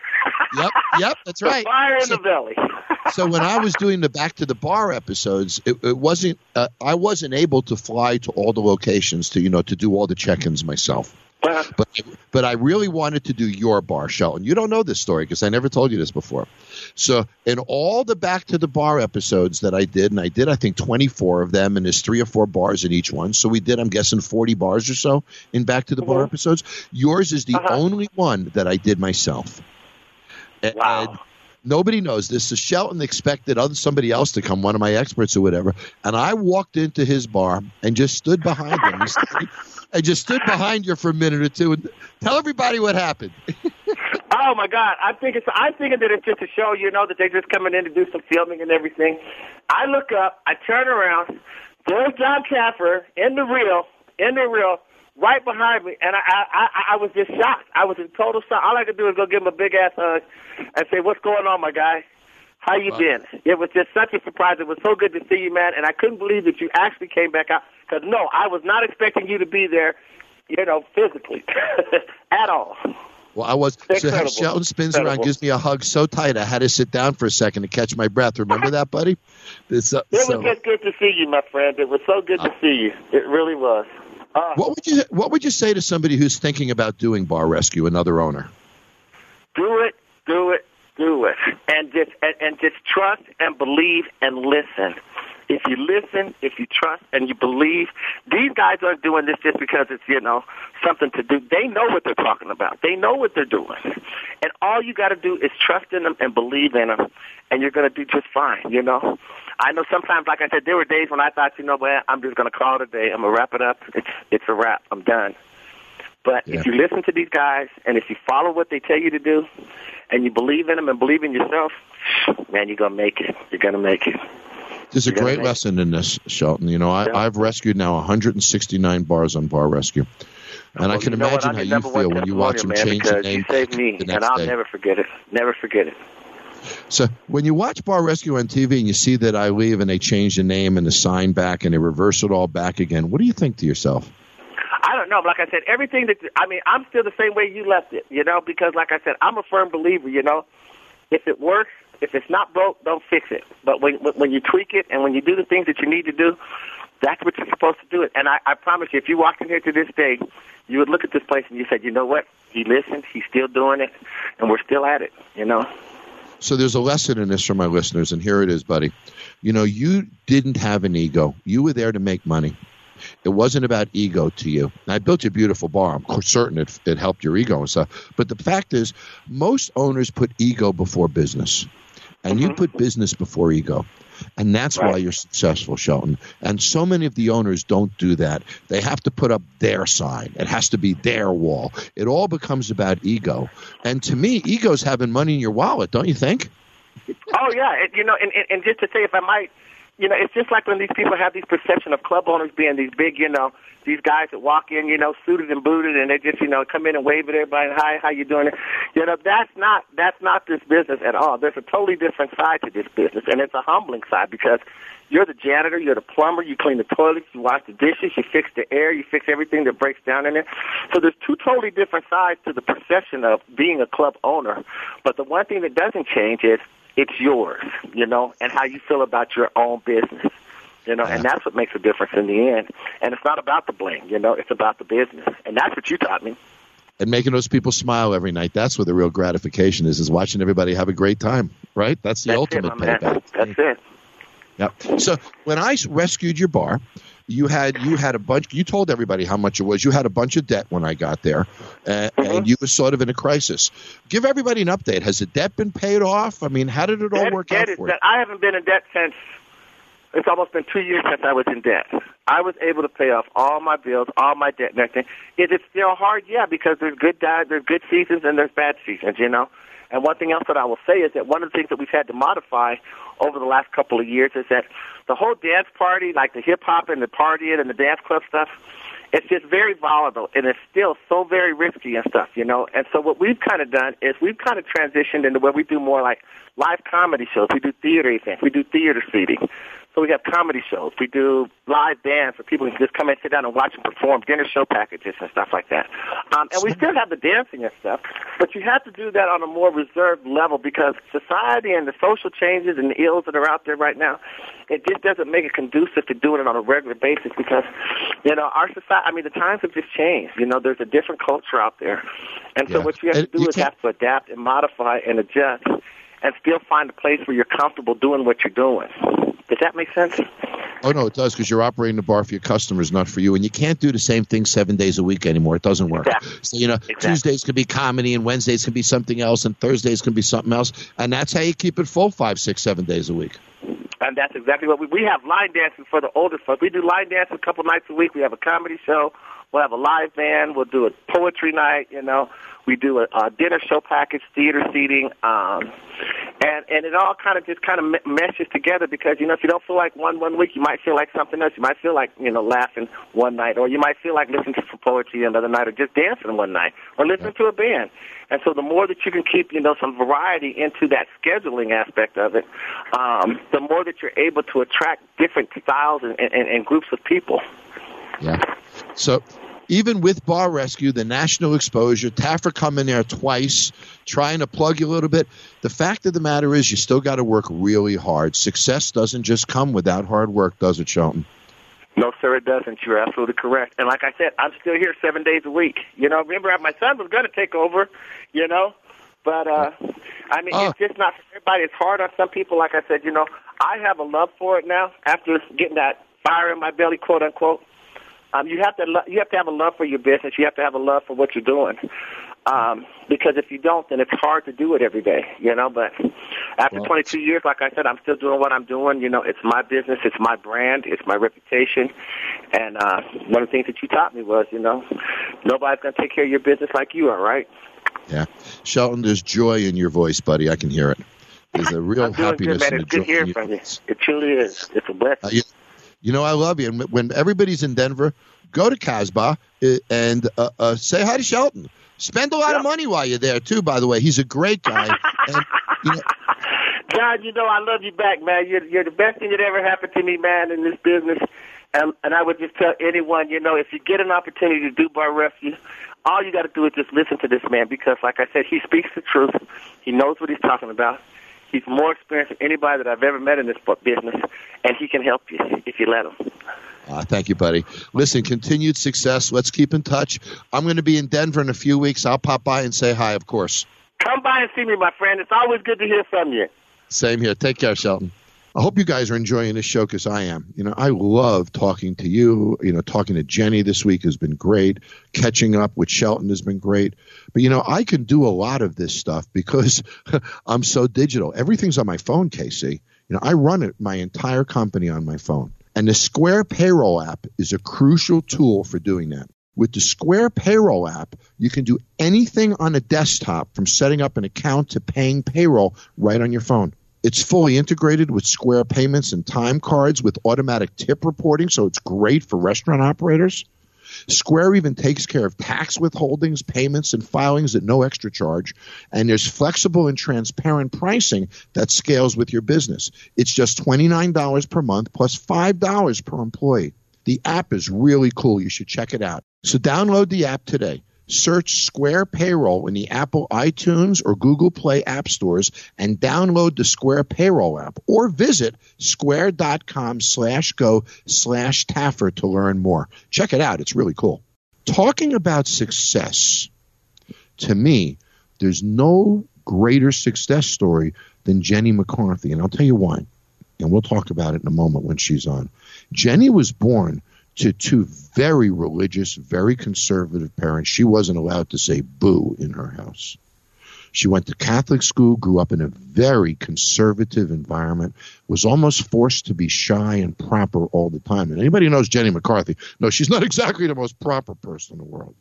Yep, yep, that's the right. fire in the belly. so when I was doing the back to the bar episodes, it, it wasn't uh, I wasn't able to fly to all the locations to you know to do all the check-ins myself. But but I really wanted to do your bar, Shelton. You don't know this story because I never told you this before. So in all the back to the bar episodes that I did, and I did I think 24 of them, and there's three or four bars in each one. So we did I'm guessing 40 bars or so in back to the bar Mhm. episodes. Yours is the Uh-huh. only one that I did myself. And- Wow. and nobody knows this. So Shelton expected other somebody else to come, one of my experts or whatever, and I walked into his bar and just stood behind him. I just stood behind you for a minute or two and tell everybody what happened. Oh my God! I think it's. I'm thinking that it's just a show. You know that they're just coming in to do some filming and everything. I look up. I turn around. There's Jon Taffer in the real. In the real, right behind me, and I, I, I, I was just shocked. I was in total shock. All I could do is go give him a big ass hug and say, "What's going on, my guy? How you Wow. been?" It was just such a surprise. It was so good to see you, man, and I couldn't believe that you actually came back out. Because no, I was not expecting you to be there. You know, physically at all. Well, I was. So Incredible. Shelton spins around, gives me a hug so tight I had to sit down for a second to catch my breath. Remember that, buddy? It's, uh, It so, was just good to see you, my friend. It was so good to see you. It really was. Uh, what would you What would you say to somebody who's thinking about doing bar rescue, another owner? do it, do it, do it, and just and, and just trust and believe and listen. If you listen, if you trust and you believe, these guys aren't doing this just because it's you know something to do. They know what they're talking about. They know what they're doing, and all you got to do is trust in them and believe in them, and you're going to do just fine. You know. I know sometimes, like I said, there were days when I thought, you know, what, I'm just going to call it a day. I'm going to wrap it up. It's it's a wrap. I'm done. But Yeah. if you listen to these guys and if you follow what they tell you to do, and you believe in them and believe in yourself, man, you're gonna make it. You're gonna make it. There's a great lesson in this, Shelton. You know, I, Yeah. I've rescued now 169 bars on bar rescue, and I can you know what? imagine I'm how you feel when you watch them testimonial, change man, the name You saved me, and I'll day. never forget it. Never forget it. So when you watch Bar Rescue on TV and you see that I leave and they change the name and the sign back and they reverse it all back again, what do you think to yourself? But like I said, everything that I mean, I'm still the same way you left it. You know, because like I said, I'm a firm believer. You know, if it works, if it's not broke, don't fix it. But when when when you tweak it and when you do the things that you need to do, that's what you're supposed to do it. And I, I promise you, if you walked in here to this day, you would look at this place and you said, you know what? He listened. He's still doing it, and we're still at it. You know. So there's a lesson in this for my listeners, and here it is, buddy. You know, you didn't have an ego. You were there to make money. It wasn't about ego to you. And I built you a beautiful bar. I'm certain it, it helped your ego and stuff. But the fact is, most owners put ego before business, and you Mhm. put business before ego. And that's why you're successful, Shelton. And so many of the owners don't do that. They have to put up their sign. It has to be their wall. It all becomes about ego. And to me, ego's having money in your wallet, don't you think? Oh yeah, you know, and, and and just to say, if I might, you know, it's just like when these people have these perception of club owners being these big, you know, these guys that walk in, you know, suited and booted, and they just, you know, come in and wave at everybody, and, hi, how you doing? You know, that's not that's not this business at all. There's a totally different side to this business, and it's a humbling side because you're the janitor, you're the plumber, you clean the toilets, you wash the dishes, you fix the air, you fix everything that breaks down in there. So there's two totally different sides to the perception of being a club owner. But the one thing that doesn't change is it's yours, you know, and how you feel about your own business. You know, and that's what makes a difference in the end. And it's not about the bling, you know, it's about the business. And that's what you taught me. and making those people smile every night. That's where the real gratification is, is watching everybody have a great time, right? That's the That's ultimate it, payback. That's it. Yep. So when I rescued your bar, you had you had a bunch. You told everybody how much it was. You had a bunch of debt when I got there, uh, Mhm. and you were sort of in a crisis. Give everybody an update. Has the debt been paid off? I mean, how did it all Debt- work debt out for you? I haven't been in debt since it's almost been two years since I was in debt. I was able to pay off all my bills, all my debt and everything. Is it still hard? Yeah, because there's good di- there's good seasons and there's bad seasons, you know. And one thing else that I will say is that one of the things that we've had to modify over the last couple of years is that the whole dance party, like the hip hop and the partying and the dance club stuff, it's just very volatile and it's still so very risky and stuff, you know. And so what we've kind of done is we've kind of transitioned into where we do more like live comedy shows. We do theater events. We do theater seating. So we have comedy shows. We do live bands where people can just come and sit down and watch and perform, dinner show packages and stuff like that. Um, and we still have the dancing and stuff, but you have to do that on a more reserved level because society and the social changes and the ills that are out there right now, it just doesn't make it conducive to doing it on a regular basis because, you know, our society, I mean, the times have just changed. You know, there's a different culture out there. And so Yeah. what you have to do you is can't- have to adapt and modify and adjust and still find a place where you're comfortable doing what you're doing. Does that make sense? Oh no, it does because you're operating the bar for your customers, not for you, and you can't do the same thing seven days a week anymore. It doesn't work. Exactly. So you know, Exactly. Tuesdays can be comedy, and Wednesdays can be something else, and Thursdays can be something else, and that's how you keep it full five, six, seven days a week. And that's exactly what we we have line dancing for the older folks. We do line dancing a couple nights a week. We have a comedy show. We'll have a live band. We'll do a poetry night. You know, we do a, a dinner show package, theater seating, um, and and it all kind of just kind of me- meshes together because you know if you don't feel like one one week, you might feel like something else. You might feel like you know laughing one night, or you might feel like listening to some poetry another night, or just dancing one night, or listening to a band. And so the more that you can keep, you know, some variety into that scheduling aspect of it, um, the more that you're able to attract different styles and, and, and groups of people. Yeah. So even with Bar Rescue, the national exposure, Taffer coming there twice, trying to plug you a little bit. The fact of the matter is, you still got to work really hard. Success doesn't just come without hard work, does it, Shelton? No, sir, it doesn't. You're absolutely correct. And like I said, I'm still here seven days a week. You know, remember my son was going to take over, you know, but uh, I mean, Oh. it's just not for everybody. It's hard on some people. Like I said, you know, I have a love for it now after getting that fire in my belly, quote unquote. Um, you have to lo- you have to have a love for your business. You have to have a love for what you're doing. Um, because if you don't, then it's hard to do it every day, you know. But after Well- 22 years, like I said, I'm still doing what I'm doing. You know, it's my business, it's my brand, it's my reputation. And uh, one of the things that you taught me was, you know, nobody's going to take care of your business like you are, right? Yeah. Shelton, there's joy in your voice, buddy. I can hear it. There's a real I'm doing good, happiness man. It's good hearing from you. It truly is. It's a blessing. Uh, you, you know, I love you. And when everybody's in Denver, go to Kasbah uh, and uh, uh, say hi to Shelton. Spend a lot of money while you're there, too, by the way. He's a great guy. and, you know, God, you know I love you back, man. You're you're the best thing that ever happened to me, man, in this business. And and I would just tell anyone, you know, if you get an opportunity to do bar rescue, all you got to do is just listen to this man because, like I said, he speaks the truth. He knows what he's talking about. He's more experienced than anybody that I've ever met in this bu- business, and he can help you if you let him. Ah, thank you, buddy. Listen, continued success. Let's keep in touch. I'm going to be in Denver in a few weeks. I'll pop by and say hi, of course. Come by and see me, my friend. It's always good to hear from you. Same here. Take care, Shelton. I hope you guys are enjoying this show because I am. You know, I love talking to you. You know, talking to Jenny this week has been great. Catching up with Shelton has been great. But, you know, I can do a lot of this stuff because I'm so digital. Everything's on my phone, Casey. You know, I run it, my entire company on my phone. And the Square Payroll app is a crucial tool for doing that. With the Square Payroll app, you can do anything on a desktop from setting up an account to paying payroll right on your phone. It's fully integrated with Square payments and time cards with automatic tip reporting, so it's great for restaurant operators. Square even takes care of tax withholdings, payments, and filings at no extra charge. And there's flexible and transparent pricing that scales with your business. It's just $29 per month plus $5 per employee. The app is really cool. You should check it out. So download the app today. Search Square Payroll in the Apple iTunes or Google Play app stores and download the Square Payroll app or visit square.com slash go slash Taffer to learn more. Check it out. It's really cool. Talking about success, to me, there's no greater success story than Jenny McCarthy. And I'll tell you why. And we'll talk about it in a moment when she's on. Jenny was born to two very religious, very conservative parents. She wasn't allowed to say boo in her house. She went to Catholic school, grew up in a very conservative environment, was almost forced to be shy and proper all the time. And anybody who knows Jenny McCarthy knows she's not exactly the most proper person in the world.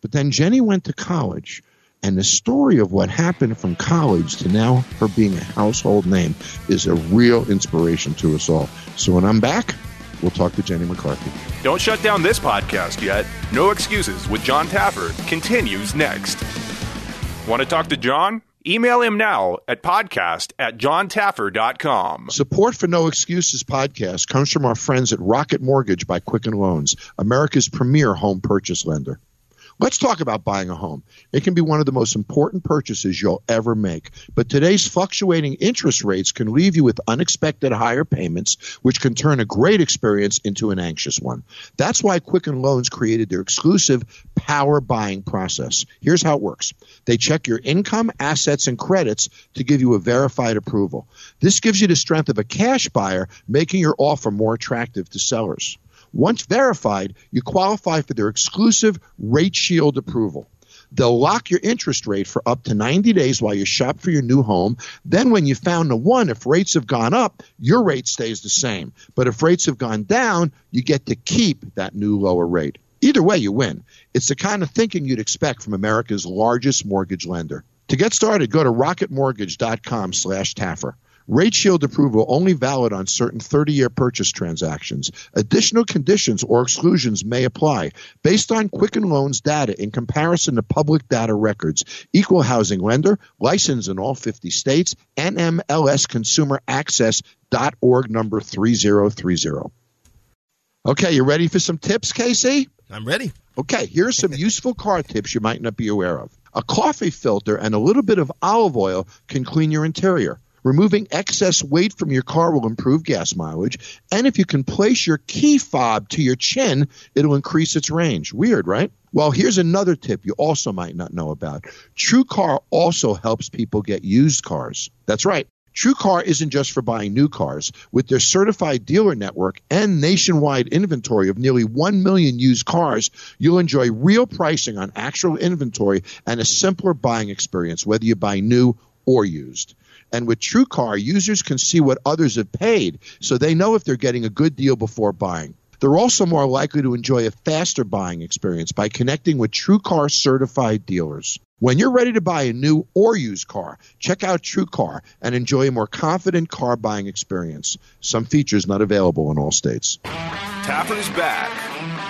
But then Jenny went to college, and the story of what happened from college to now her being a household name is a real inspiration to us all. So when I'm back, we'll talk to Jenny McCarthy. Don't shut down this podcast yet. No Excuses with Jon Taffer continues next. Want to talk to Jon? Email him now at podcast at johntaffer.com. Support for No Excuses podcast comes from our friends at Rocket Mortgage by Quicken Loans, America's premier home purchase lender. Let's talk about buying a home. It can be one of the most important purchases you'll ever make. But today's fluctuating interest rates can leave you with unexpected higher payments, which can turn a great experience into an anxious one. That's why Quicken Loans created their exclusive power buying process. Here's how it works they check your income, assets, and credits to give you a verified approval. This gives you the strength of a cash buyer, making your offer more attractive to sellers. Once verified, you qualify for their exclusive Rate Shield approval. They'll lock your interest rate for up to 90 days while you shop for your new home. Then, when you found the one, if rates have gone up, your rate stays the same. But if rates have gone down, you get to keep that new lower rate. Either way, you win. It's the kind of thinking you'd expect from America's largest mortgage lender. To get started, go to rocketmortgage.com slash Taffer. Rate Shield approval only valid on certain 30 year purchase transactions. Additional conditions or exclusions may apply based on Quicken Loans data in comparison to public data records. Equal housing lender, licensed in all 50 states, NMLS Consumer Access dot org number 3030. Okay, you ready for some tips, Casey? I'm ready. Okay, here are some useful car tips you might not be aware of. A coffee filter and a little bit of olive oil can clean your interior. Removing excess weight from your car will improve gas mileage. And if you can place your key fob to your chin, it'll increase its range. Weird, right? Well, here's another tip you also might not know about. TrueCar also helps people get used cars. That's right. TrueCar isn't just for buying new cars. With their certified dealer network and nationwide inventory of nearly 1 million used cars, you'll enjoy real pricing on actual inventory and a simpler buying experience, whether you buy new or used. And with TrueCar, users can see what others have paid, so they know if they're getting a good deal before buying. They're also more likely to enjoy a faster buying experience by connecting with TrueCar certified dealers. When you're ready to buy a new or used car, check out TrueCar and enjoy a more confident car buying experience. Some features not available in all states. Taffer's back.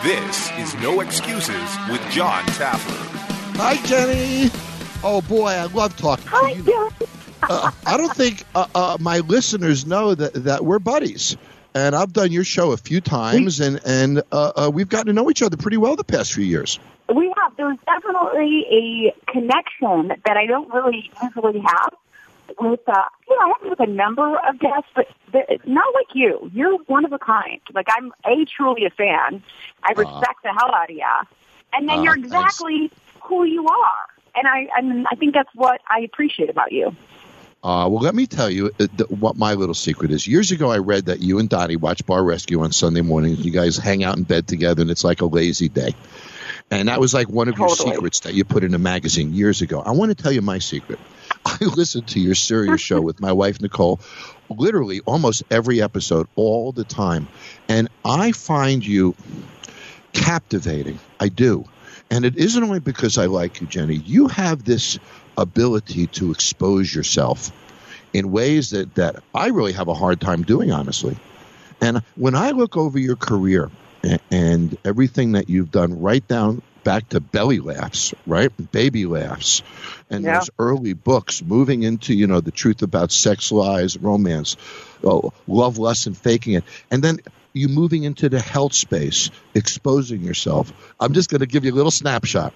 This is No Excuses with Jon Taffer. Hi, Jenny. Oh boy, I love talking Hi, to you. Jon. Uh, I don't think uh, uh, my listeners know that, that we're buddies. And I've done your show a few times, and and uh, uh, we've gotten to know each other pretty well the past few years. We have. There's definitely a connection that I don't really usually have with, uh, you know, I have with a number of guests, but not like you. You're one of a kind. Like I'm a truly a fan. I respect the hell out of you, and then you're thanks. exactly who you are. And I, I mean, I think that's what I appreciate about you. Uh, well, let me tell you uh, what my little secret is. Years ago, I read that you and Donnie watch Bar Rescue on Sunday mornings. You guys hang out in bed together, and it's like a lazy day. And that was like one of your secrets that you put in a magazine years ago. I want to tell you my secret. I listen to your Sirius show with my wife Nicole, literally almost every episode, all the time, and I find you captivating. I do. And it isn't only because I like you, Jenny. You have this ability to expose yourself in ways that, that I really have a hard time doing, honestly. And when I look over your career and, and everything that you've done, right down back to belly laughs, right? Baby laughs, and Yeah. those early books, moving into you know the truth about sex, lies, romance, oh, love, lust, and faking it, and then you moving into the health space, exposing yourself. I'm just going to give you a little snapshot.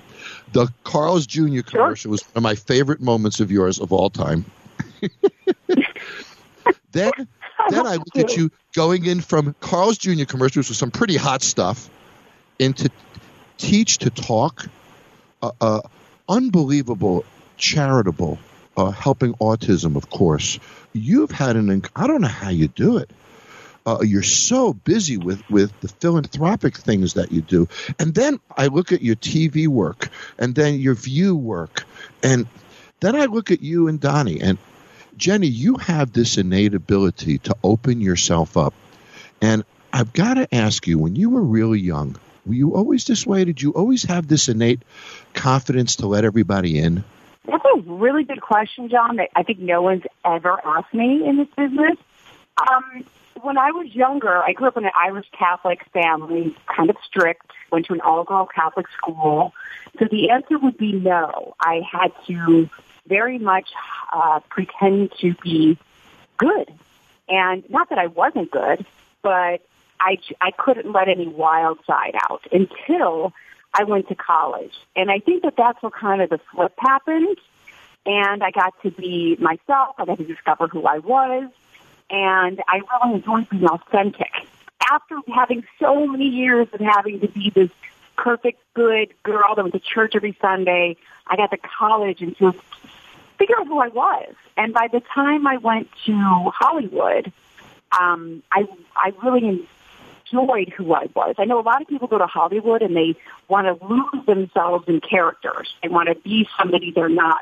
The Carl's Jr. commercial was one of my favorite moments of yours of all time. then, then I look at you going in from Carl's Jr. commercials with some pretty hot stuff into teach to talk, uh, uh, unbelievable, charitable, uh, helping autism, of course. You've had an, I don't know how you do it. Uh, you're so busy with, with the philanthropic things that you do. And then I look at your TV work and then your view work. And then I look at you and Donnie, and Jenny, you have this innate ability to open yourself up. And I've got to ask you, when you were really young, were you always this way? Did you always have this innate confidence to let everybody in? That's a really good question, Jon, that I think no one's ever asked me in this business. Um, when I was younger, I grew up in an Irish Catholic family, kind of strict, went to an all-girl Catholic school. So the answer would be no. I had to very much uh, pretend to be good. And not that I wasn't good, but I, I couldn't let any wild side out until I went to college. And I think that that's where kind of the flip happened. And I got to be myself. I got to discover who I was. And I really enjoyed being authentic. After having so many years of having to be this perfect, good girl that went to church every Sunday, I got to college and just figure out who I was. And by the time I went to Hollywood, um, I I really enjoyed who I was. I know a lot of people go to Hollywood and they want to lose themselves in characters. They want to be somebody they're not.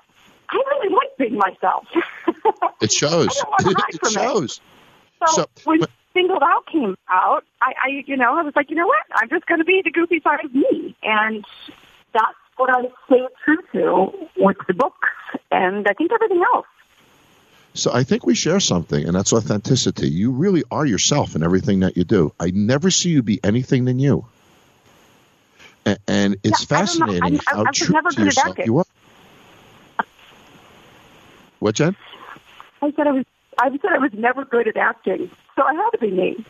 I really like being myself. it shows. it shows. It. So, so, when but, Singled Out came out, I, I, you know, I was like, you know what? I'm just going to be the goofy side of me, and that's what I stay true to with the books, and I think everything else. So I think we share something, and that's authenticity. You really are yourself in everything that you do. I never see you be anything than you. And, and it's yeah, fascinating I, how I, I true to yourself you are. What, Jen? I said I was. I said I was never good at acting, so I had to be me.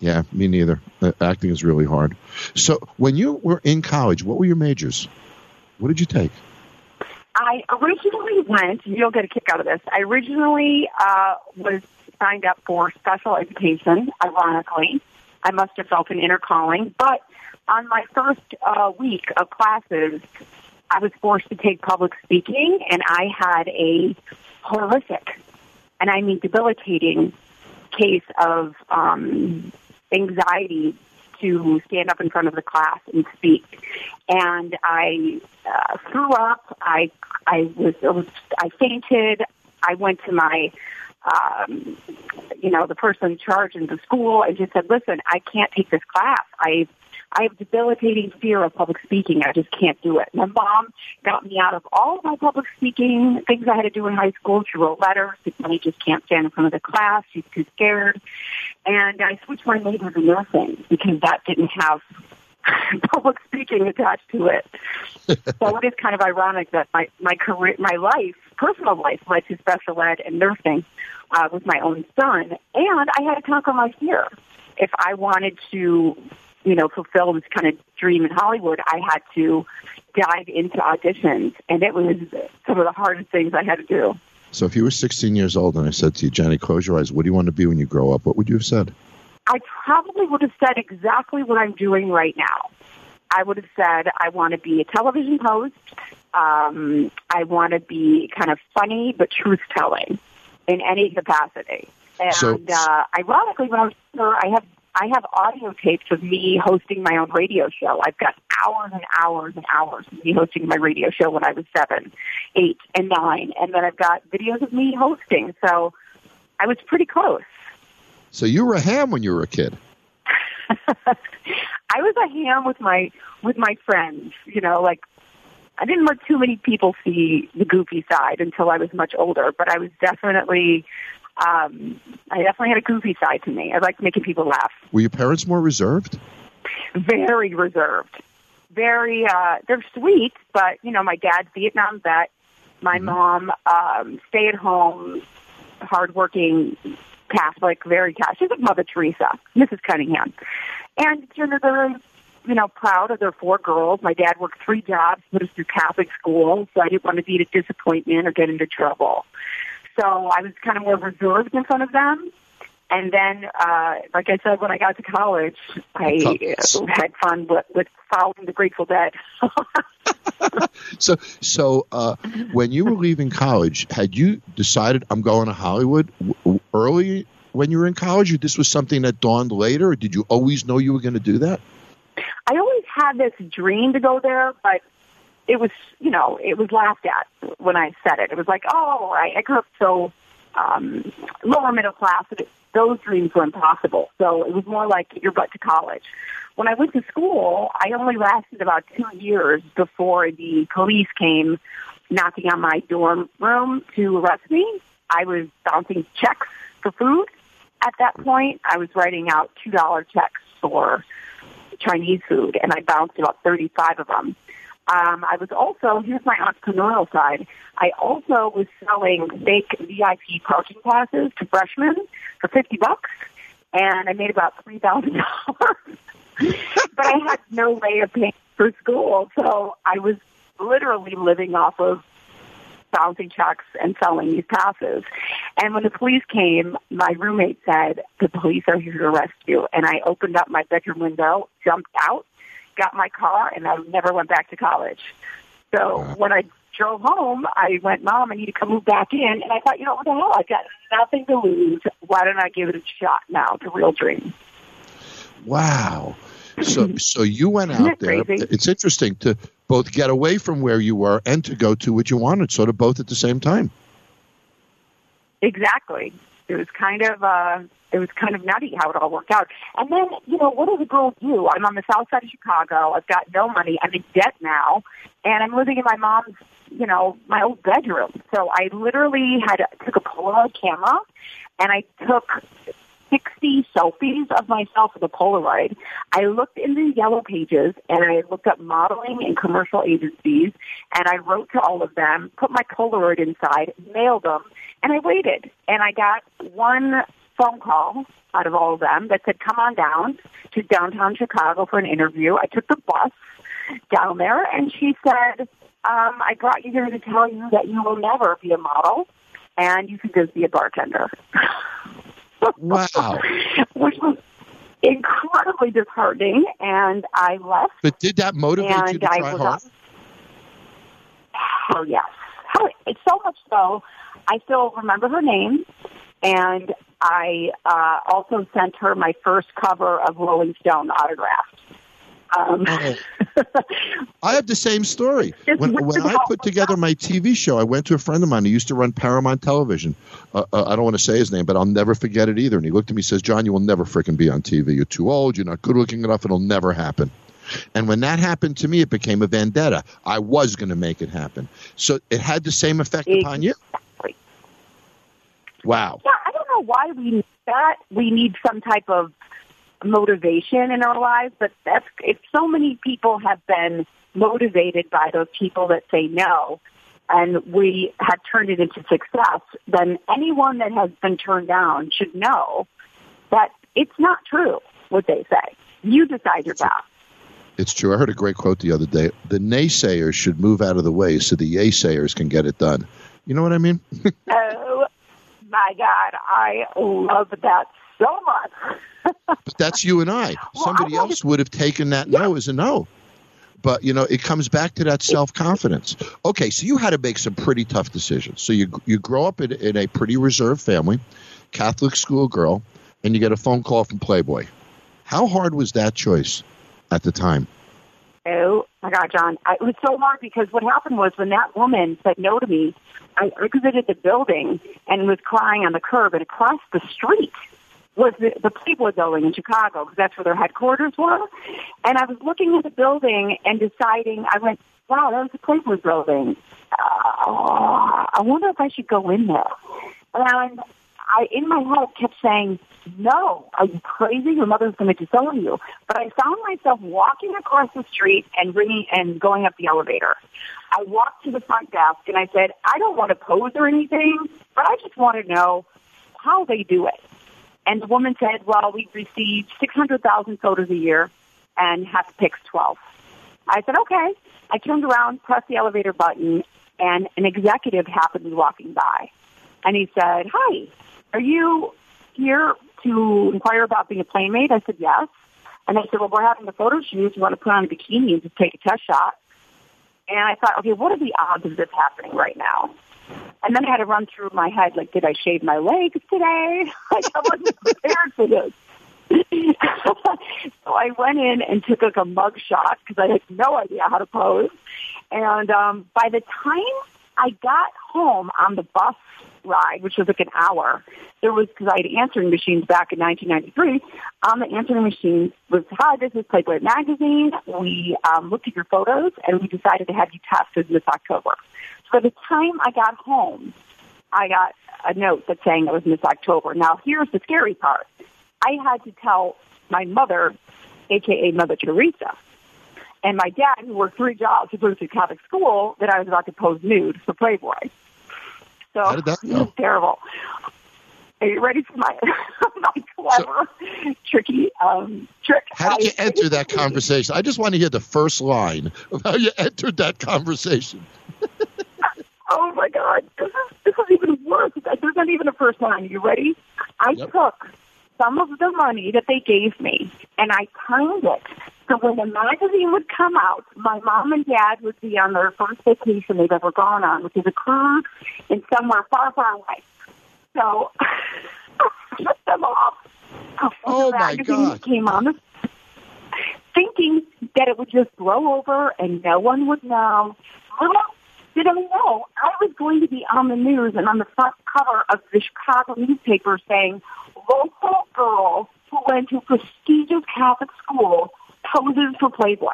Yeah, me neither. Uh, acting is really hard. So, when you were in college, what were your majors? What did you take? I originally went, you'll get a kick out of this. I originally uh, was signed up for special education, ironically. I must have felt an inner calling. But on my first uh, week of classes, I was forced to take public speaking, and I had a horrific, and I mean debilitating, case of um, anxiety to stand up in front of the class and speak. And I uh, threw up. I I was, I fainted. I went to my um, you know the person in charge in the school and just said, "Listen, I can't take this class. I I have debilitating fear of public speaking. I just can't do it. My mom got me out of all of my public speaking things I had to do in high school. She wrote letters. I just can't stand in front of the class. She's too scared. And I switched my major to nursing because that didn't have public speaking attached to it. so it is kind of ironic that my, my career, my life, personal life led to special ed and nursing uh, with my own son. And I had to conquer my fear. If I wanted to you know, fulfill this kind of dream in Hollywood, I had to dive into auditions, and it was some of the hardest things I had to do. So, if you were 16 years old and I said to you, Jenny, close your eyes, what do you want to be when you grow up? What would you have said? I probably would have said exactly what I'm doing right now. I would have said I want to be a television host. Um, I want to be kind of funny but truth telling in any capacity. And so, uh, ironically, when I was younger, I have I have audio tapes of me hosting my own radio show. I've got hours and hours and hours of me hosting my radio show when I was seven, eight, and nine. And then I've got videos of me hosting. So I was pretty close. So you were a ham when you were a kid. I was a ham with my with my friends. You know, like I didn't let too many people see the goofy side until I was much older, but I was definitely um, I definitely had a goofy side to me. I liked making people laugh. Were your parents more reserved? Very reserved. Very, uh, they're sweet, but, you know, my dad's Vietnam vet. My mm-hmm. mom, um, stay at home, hardworking Catholic, very Catholic. She's like Mother Teresa, Mrs. Cunningham. And, you know, they're, you know, proud of their four girls. My dad worked three jobs, put us through Catholic school, so I didn't want to be a disappointment or get into trouble. So I was kind of more reserved in front of them. And then, uh, like I said, when I got to college, I uh, had fun with, with following the Grateful Dead. so, so uh, when you were leaving college, had you decided I'm going to Hollywood early when you were in college, or this was something that dawned later, or did you always know you were going to do that? I always had this dream to go there, but it was, you know, it was laughed at when I said it. It was like, oh, I, I grew up so um, lower middle class that those dreams were impossible. So it was more like get your butt to college. When I went to school, I only lasted about two years before the police came knocking on my dorm room to arrest me. I was bouncing checks for food. At that point, I was writing out $2 checks for Chinese food, and I bounced about 35 of them. Um, I was also, here's my entrepreneurial side, I also was selling fake VIP parking passes to freshmen for 50 bucks, and I made about $3,000. but I had no way of paying for school, so I was literally living off of bouncing checks and selling these passes. And when the police came, my roommate said, the police are here to arrest you. And I opened up my bedroom window, jumped out, got my car, and I never went back to college. So wow. when I drove home, I went, Mom, I need to come move back in. And I thought, you know, what the hell? I've got nothing to lose. Why don't I give it a shot now? The real dream. Wow. So, so you went out there. Crazy? It's interesting to both get away from where you were and to go to what you wanted, sort of both at the same time. Exactly. It was kind of uh, it was kind of nutty how it all worked out. And then, you know, what does a girl do? I'm on the south side of Chicago. I've got no money. I'm in debt now, and I'm living in my mom's, you know, my old bedroom. So I literally had took a Polaroid camera, and I took 60 selfies of myself with a Polaroid. I looked in the yellow pages and I looked up modeling and commercial agencies and I wrote to all of them, put my Polaroid inside, mailed them, and I waited. And I got one phone call out of all of them that said, come on down to downtown Chicago for an interview. I took the bus down there and she said, um, I brought you here to tell you that you will never be a model and you can just be a bartender. Wow. Which was incredibly disheartening, and I left. But did that motivate you to try hard? Oh yes, How, it's so much so. I still remember her name, and I uh, also sent her my first cover of Rolling Stone autographed. Um, oh. I have the same story. When, when I put together my TV show, I went to a friend of mine who used to run Paramount Television. Uh, uh, I don't want to say his name, but I'll never forget it either. And he looked at me and says, Jon, you will never freaking be on TV. You're too old. You're not good looking enough. It'll never happen. And when that happened to me, it became a vendetta. I was going to make it happen. So it had the same effect exactly. upon you. Wow. Yeah, I don't know why we need that. We need some type of motivation in our lives, but that's if so many people have been motivated by those people that say no, and we have turned it into success, then anyone that has been turned down should know that it's not true what they say. You decide your path. It's true. I heard a great quote the other day. The naysayers should move out of the way so the yaysayers can get it done. You know what I mean? oh my God, I love that so much. but that's you and I. Well, Somebody I else would have taken that yeah. no as a no. But you know, it comes back to that self confidence. Okay, so you had to make some pretty tough decisions. So you you grow up in, in a pretty reserved family, Catholic school girl, and you get a phone call from Playboy. How hard was that choice at the time? Oh my God, Jon! I, it was so hard because what happened was when that woman said no to me, I exited the building and was crying on the curb and across the street was the, the Playboy building in Chicago because that's where their headquarters were. And I was looking at the building and deciding, I went, wow, that was the Playboy building. Uh, I wonder if I should go in there. And I, in my head, kept saying, no, are you crazy? Your mother's going to disown you. But I found myself walking across the street and ringing and going up the elevator. I walked to the front desk and I said, I don't want to pose or anything, but I just want to know how they do it. And the woman said, well, we receive 600,000 photos a year and have to pick 12. I said, okay. I turned around, pressed the elevator button, and an executive happened to be walking by. And he said, hi, are you here to inquire about being a playmate? I said, yes. And they said, well, we're having a photo shoot. You want to put on a bikini and just take a test shot? And I thought, okay, what are the odds of this happening right now? And then I had to run through my head, like, did I shave my legs today? like, I wasn't prepared for this. so I went in and took like a mug shot because I had no idea how to pose. And um, by the time I got home on the bus ride, which was like an hour, there was because I had answering machines back in 1993. On the answering machine was, "Hi, this is Playboy magazine. We um, looked at your photos and we decided to have you tested this October." So by the time I got home, I got a note that saying it was Miss October. Now here's the scary part. I had to tell my mother, aka Mother Teresa, and my dad, who worked three jobs to go to Catholic school, that I was about to pose nude for Playboy. So How did that it was terrible. Are you ready for my my clever, tricky um, trick? How did you I- enter that conversation? I just want to hear the first line of how you entered that conversation. Oh my God, this is this is even worse. There's not even a first line. You ready? I Yep. took some of the money that they gave me and I timed it so when the magazine would come out, my mom and dad would be on their first vacation they've ever gone on, which is a cruise in somewhere far, far away. So I them off. Oh, the my magazine God. Came on, thinking that it would just blow over and no one would know. Little did I know I was going to be on the news and on the front cover of the Chicago newspaper saying, local girl who went to prestigious Catholic school poses for Playboy.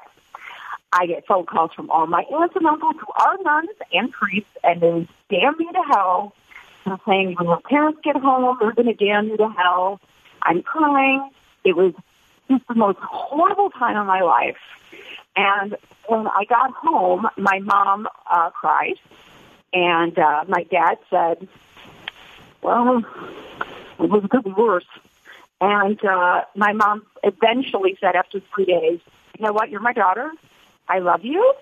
I get phone calls from all my aunts and uncles who are nuns and priests, and they damn me to hell. They're saying when your parents get home, they're going to damn you to hell. I'm crying. It was just the most horrible time of my life. And when I got home, my mom uh, cried, and uh, my dad said, "Well, it was could be worse." And uh, my mom eventually said, after three days, "You know what? You're my daughter. I love you,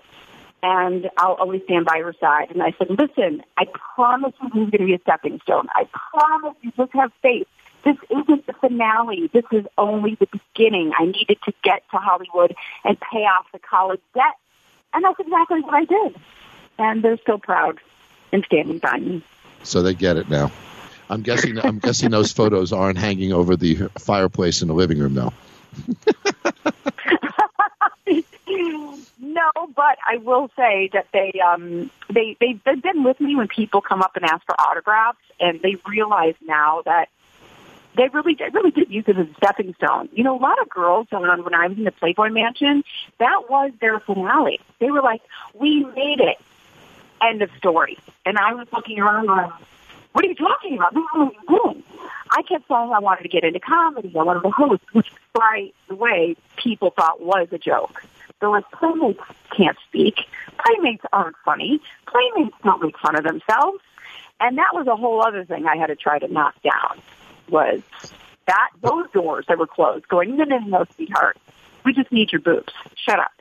and I'll always stand by your side." And I said, "Listen, I promise you, this is going to be a stepping stone. I promise you, just have faith." This isn't the finale. This is only the beginning. I needed to get to Hollywood and pay off the college debt. And that's exactly what I did. And they're still proud and standing by me. So they get it now. I'm guessing. I'm guessing those photos aren't hanging over the fireplace in the living room, though. no, but I will say that they um they they they've been with me when people come up and ask for autographs, and they realize now that they really they really did use it as a stepping stone. You know, a lot of girls when I when I was in the Playboy Mansion, that was their finale. They were like, "We made it." End of story. And I was looking around going, what are you talking about? What you're doing. I kept saying I wanted to get into comedy. I wanted to host, which, by the way, people thought was a joke. They're like, playmates can't speak. Playmates aren't funny. Playmates don't make fun of themselves. And that was a whole other thing I had to try to knock down was that those doors that were closed going, no, no, no, sweetheart. We just need your boobs. Shut up.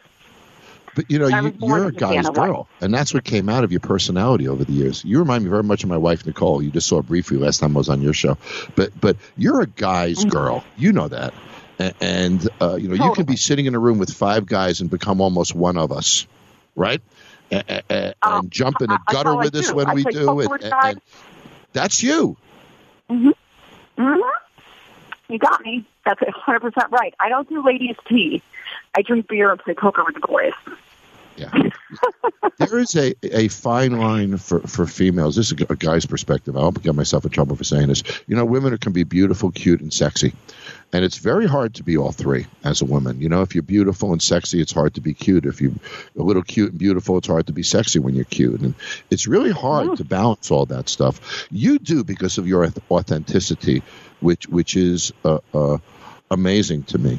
But you know, you, you're a guy's girl, and that's what came out of your personality over the years. You remind me very much of my wife Nicole. You just saw briefly last time I was on your show, but but you're a guy's Mm-hmm. girl. You know that, A- and uh, you know you can be sitting in a room with five guys and become almost one of us, right? A- a- a- Um, and jump in I gutter with us when I we do it. and- and that's you. Hmm You got me. That's a 100% right. I don't do ladies' tea. I drink beer and play poker with the boys. Yeah. there is a, a fine line for, for females. This is a guy's perspective. I hope get myself in trouble for saying this. You know, women can be beautiful, cute, and sexy. And it's very hard to be all three as a woman. You know, if you're beautiful and sexy, it's hard to be cute. If you're a little cute and beautiful, it's hard to be sexy when you're cute. And it's really hard to balance all that stuff. You do because of your authenticity, which which is uh, uh, amazing to me.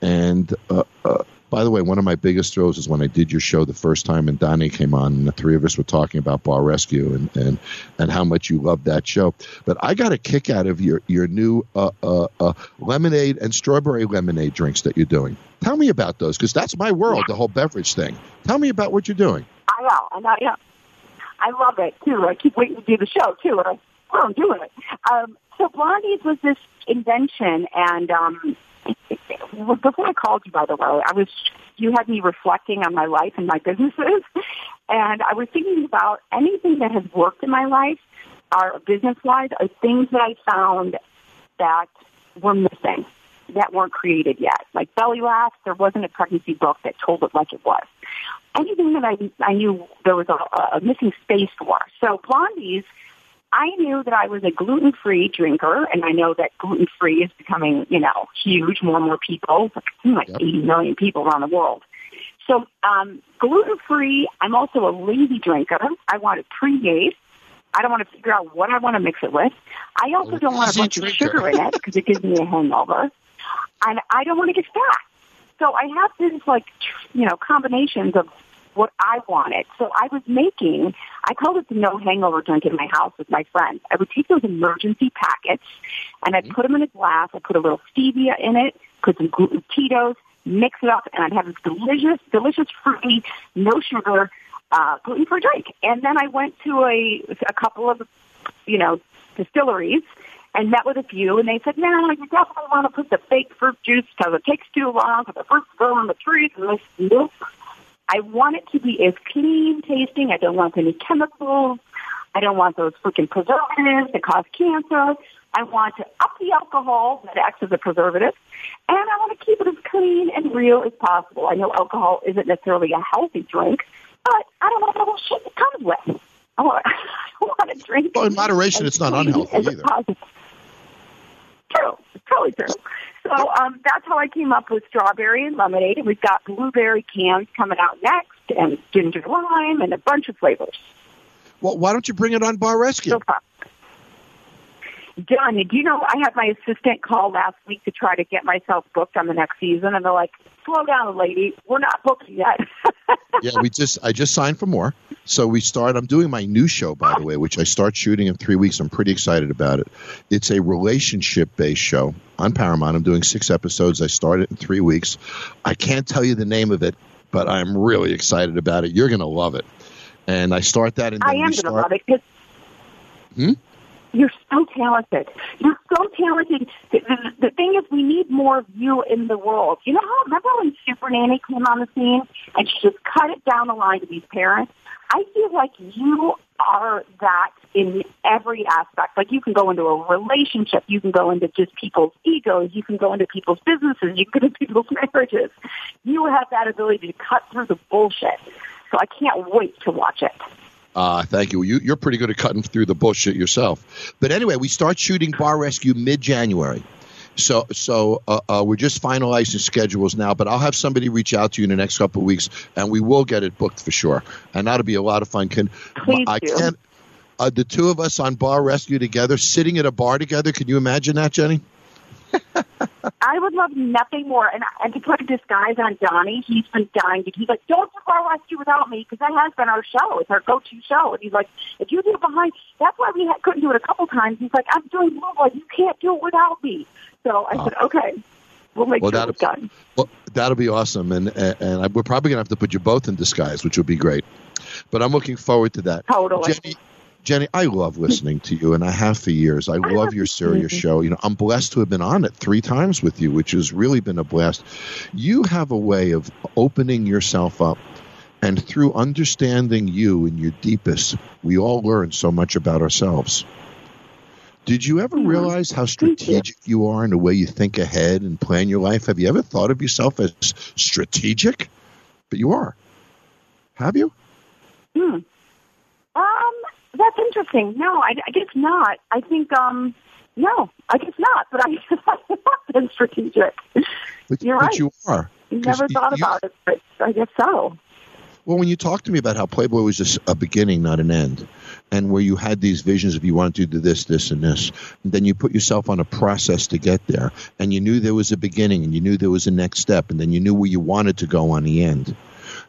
And uh, uh, by the way, one of my biggest thrills is when I did your show the first time, and Donnie came on, and the three of us were talking about Bar Rescue and and, and how much you loved that show. But I got a kick out of your your new uh, uh, uh, lemonade and strawberry lemonade drinks that you're doing. Tell me about those because that's my world, the whole beverage thing. Tell me about what you're doing. I know, I am. I love it too. I keep waiting to do the show too, and I, well, doing it. Um, so Blondie's was this invention, and um, before I called you, by the way, I was you had me reflecting on my life and my businesses, and I was thinking about anything that has worked in my life, or business wise, are things that I found that were missing. that weren't created yet. Like Belly laughs, there wasn't a pregnancy book that told it like it was. Anything that I, I knew there was a, a missing space for. So Blondies, I knew that I was a gluten-free drinker, and I know that gluten-free is becoming, you know, huge. More and more people, like yep. 80 million people around the world. So um, gluten-free. I'm also a lazy drinker. I want it pre-made. I don't want to figure out what I want to mix it with. I also don't want a bunch of sugar in it because it gives me a hangover. And I don't want to get fat. So I have this like, you know, combinations of what I wanted. So I was making, I called it the no hangover drink in my house with my friends. I would take those emergency packets and I'd mm-hmm. put them in a glass. I'd put a little stevia in it, put some gluten Tito's, mix it up, and I'd have this delicious, delicious fruity, no sugar, uh, gluten-free drink. And then I went to a, a couple of, you know, distilleries and met with a few, and they said, no, you definitely want to put the fake fruit juice because it takes too long for the fruit to grow on the trees. And I said, nope. I want it to be as clean tasting. I don't want any chemicals. I don't want those freaking preservatives that cause cancer. I want to up the alcohol that acts as a preservative. And I want to keep it as clean and real as possible. I know alcohol isn't necessarily a healthy drink, but I don't want all the shit that comes with. I want, I want to drink. Well, in moderation, it's not unhealthy either. True, totally true. So um, that's how I came up with strawberry and lemonade, and we've got blueberry cans coming out next, and ginger lime, and a bunch of flavors. Well, why don't you bring it on Bar Rescue? So far. Done. Do you know I had my assistant call last week to try to get myself booked on the next season, and they're like, "Slow down, lady. We're not booked yet." yeah, we just I just signed for more. So we start. I'm doing my new show, by the way, which I start shooting in three weeks. I'm pretty excited about it. It's a relationship based show on Paramount. I'm doing six episodes. I start it in three weeks. I can't tell you the name of it, but I'm really excited about it. You're going to love it. And I start that. And I am going to love it. Hmm? You're so talented. You're so talented. The, the, the thing is, we need more of you in the world. You know how, remember when Super Nanny came on the scene and she just cut it down the line to these parents? I feel like you are that in every aspect. Like you can go into a relationship, you can go into just people's egos, you can go into people's businesses, you can go into people's marriages. You have that ability to cut through the bullshit. So I can't wait to watch it. Uh, thank you. you. You're pretty good at cutting through the bullshit yourself. But anyway, we start shooting Bar Rescue mid January. So, so uh, uh, we're just finalizing schedules now, but I'll have somebody reach out to you in the next couple of weeks, and we will get it booked for sure. And that'll be a lot of fun. Can Please I do. can't uh, the two of us on Bar Rescue together, sitting at a bar together? Can you imagine that, Jenny? I would love nothing more. And, and to put a disguise on Donnie, he's been dying. To, he's like, don't do Bar Rescue without me because that has been our show. It's our go-to show. And he's like, if you do it behind, that's why we ha- couldn't do it a couple times. He's like, I'm doing Boy. You can't do it without me. So I said, okay. We'll make well, sure it's done. Well, that'll be awesome, and and, and we're probably gonna have to put you both in disguise, which would be great. But I'm looking forward to that. Totally. Jenny, Jenny, I love listening to you, and I have for years. I love your Sirius show. You know, I'm blessed to have been on it three times with you, which has really been a blast. You have a way of opening yourself up, and through understanding you in your deepest, we all learn so much about ourselves. Did you ever realize how strategic you are in the way you think ahead and plan your life? Have you ever thought of yourself as strategic? But you are. Have you? Hmm. Um, that's interesting. No, I, I guess not. I think, um, no, I guess not. But I guess I have been strategic. But, You're right. you are. Never thought you, about it, but I guess so. Well, when you talk to me about how Playboy was just a beginning, not an end, and where you had these visions of you wanted to do this, this, and this, and then you put yourself on a process to get there, and you knew there was a beginning, and you knew there was a next step, and then you knew where you wanted to go on the end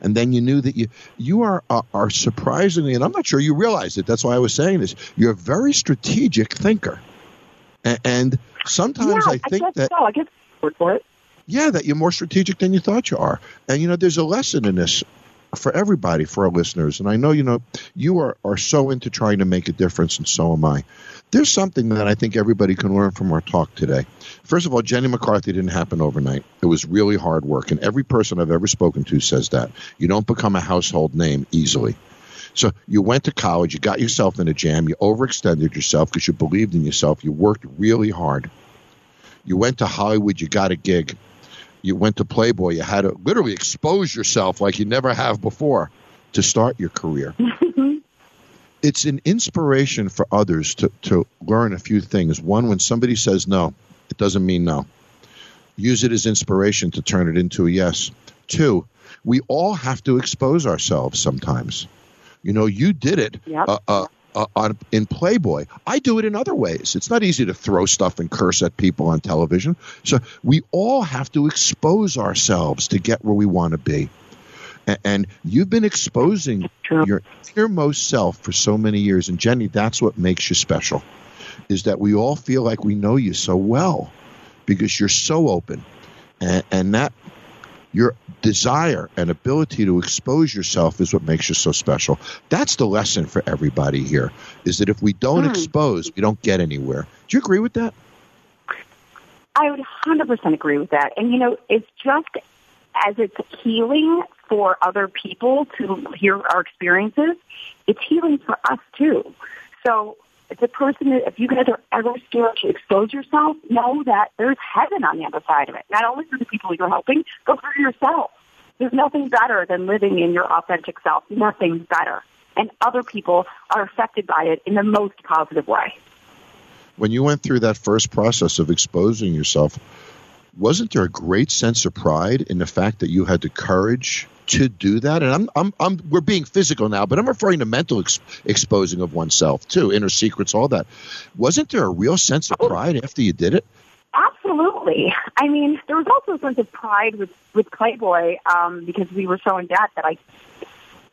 and then you knew that you you are are, are surprisingly, and I'm not sure you realize it. That's why I was saying this. You're a very strategic thinker, and, and sometimes yeah, I think I that so. I guess for it. Yeah, that you're more strategic than you thought you are, and you know there's a lesson in this for everybody, for our listeners. And I know, you know, you are, are so into trying to make a difference, and so am I. There's something that I think everybody can learn from our talk today. First of all, Jenny McCarthy didn't happen overnight. It was really hard work, and every person I've ever spoken to says that. You don't become a household name easily. So you went to college, you got yourself in a jam, you overextended yourself because you believed in yourself, you worked really hard. You went to Hollywood, you got a gig. You went to Playboy, you had to literally expose yourself like you never have before to start your career. it's an inspiration for others to, to learn a few things. One, when somebody says no, it doesn't mean no. Use it as inspiration to turn it into a yes. Two, we all have to expose ourselves sometimes. You know, you did it Yep. uh, uh, uh, on in Playboy. I do it in other ways. It's not easy to throw stuff and curse at people on television. So we all have to expose ourselves to get where we want to be. A- And you've been exposing your innermost self for so many years. And Jenny, that's what makes you special. Is that we all feel like we know you so well because you're so open, and, and that your desire and ability to expose yourself is what makes you so special. That's the lesson for everybody here. Is that if we don't Hmm. expose, we don't get anywhere. Do you agree with that? I would 100% agree with that. And, you know, it's just as it's healing for other people to hear our experiences, it's healing for us too. So the person, if you guys are ever scared to expose yourself, know that there's heaven on the other side of it. Not only for the people you're helping, but for yourself. There's nothing better than living in your authentic self. Nothing better. And other people are affected by it in the most positive way. When you went through that first process of exposing yourself, wasn't there a great sense of pride in the fact that you had the courage to do that? And I'm, I'm, I'm we're being physical now, but I'm referring to mental ex- exposing of oneself too, inner secrets, all that. Wasn't there a real sense of pride after you did it? Absolutely. I mean, there was also a sense of pride with with Playboy um, because we were so in debt that I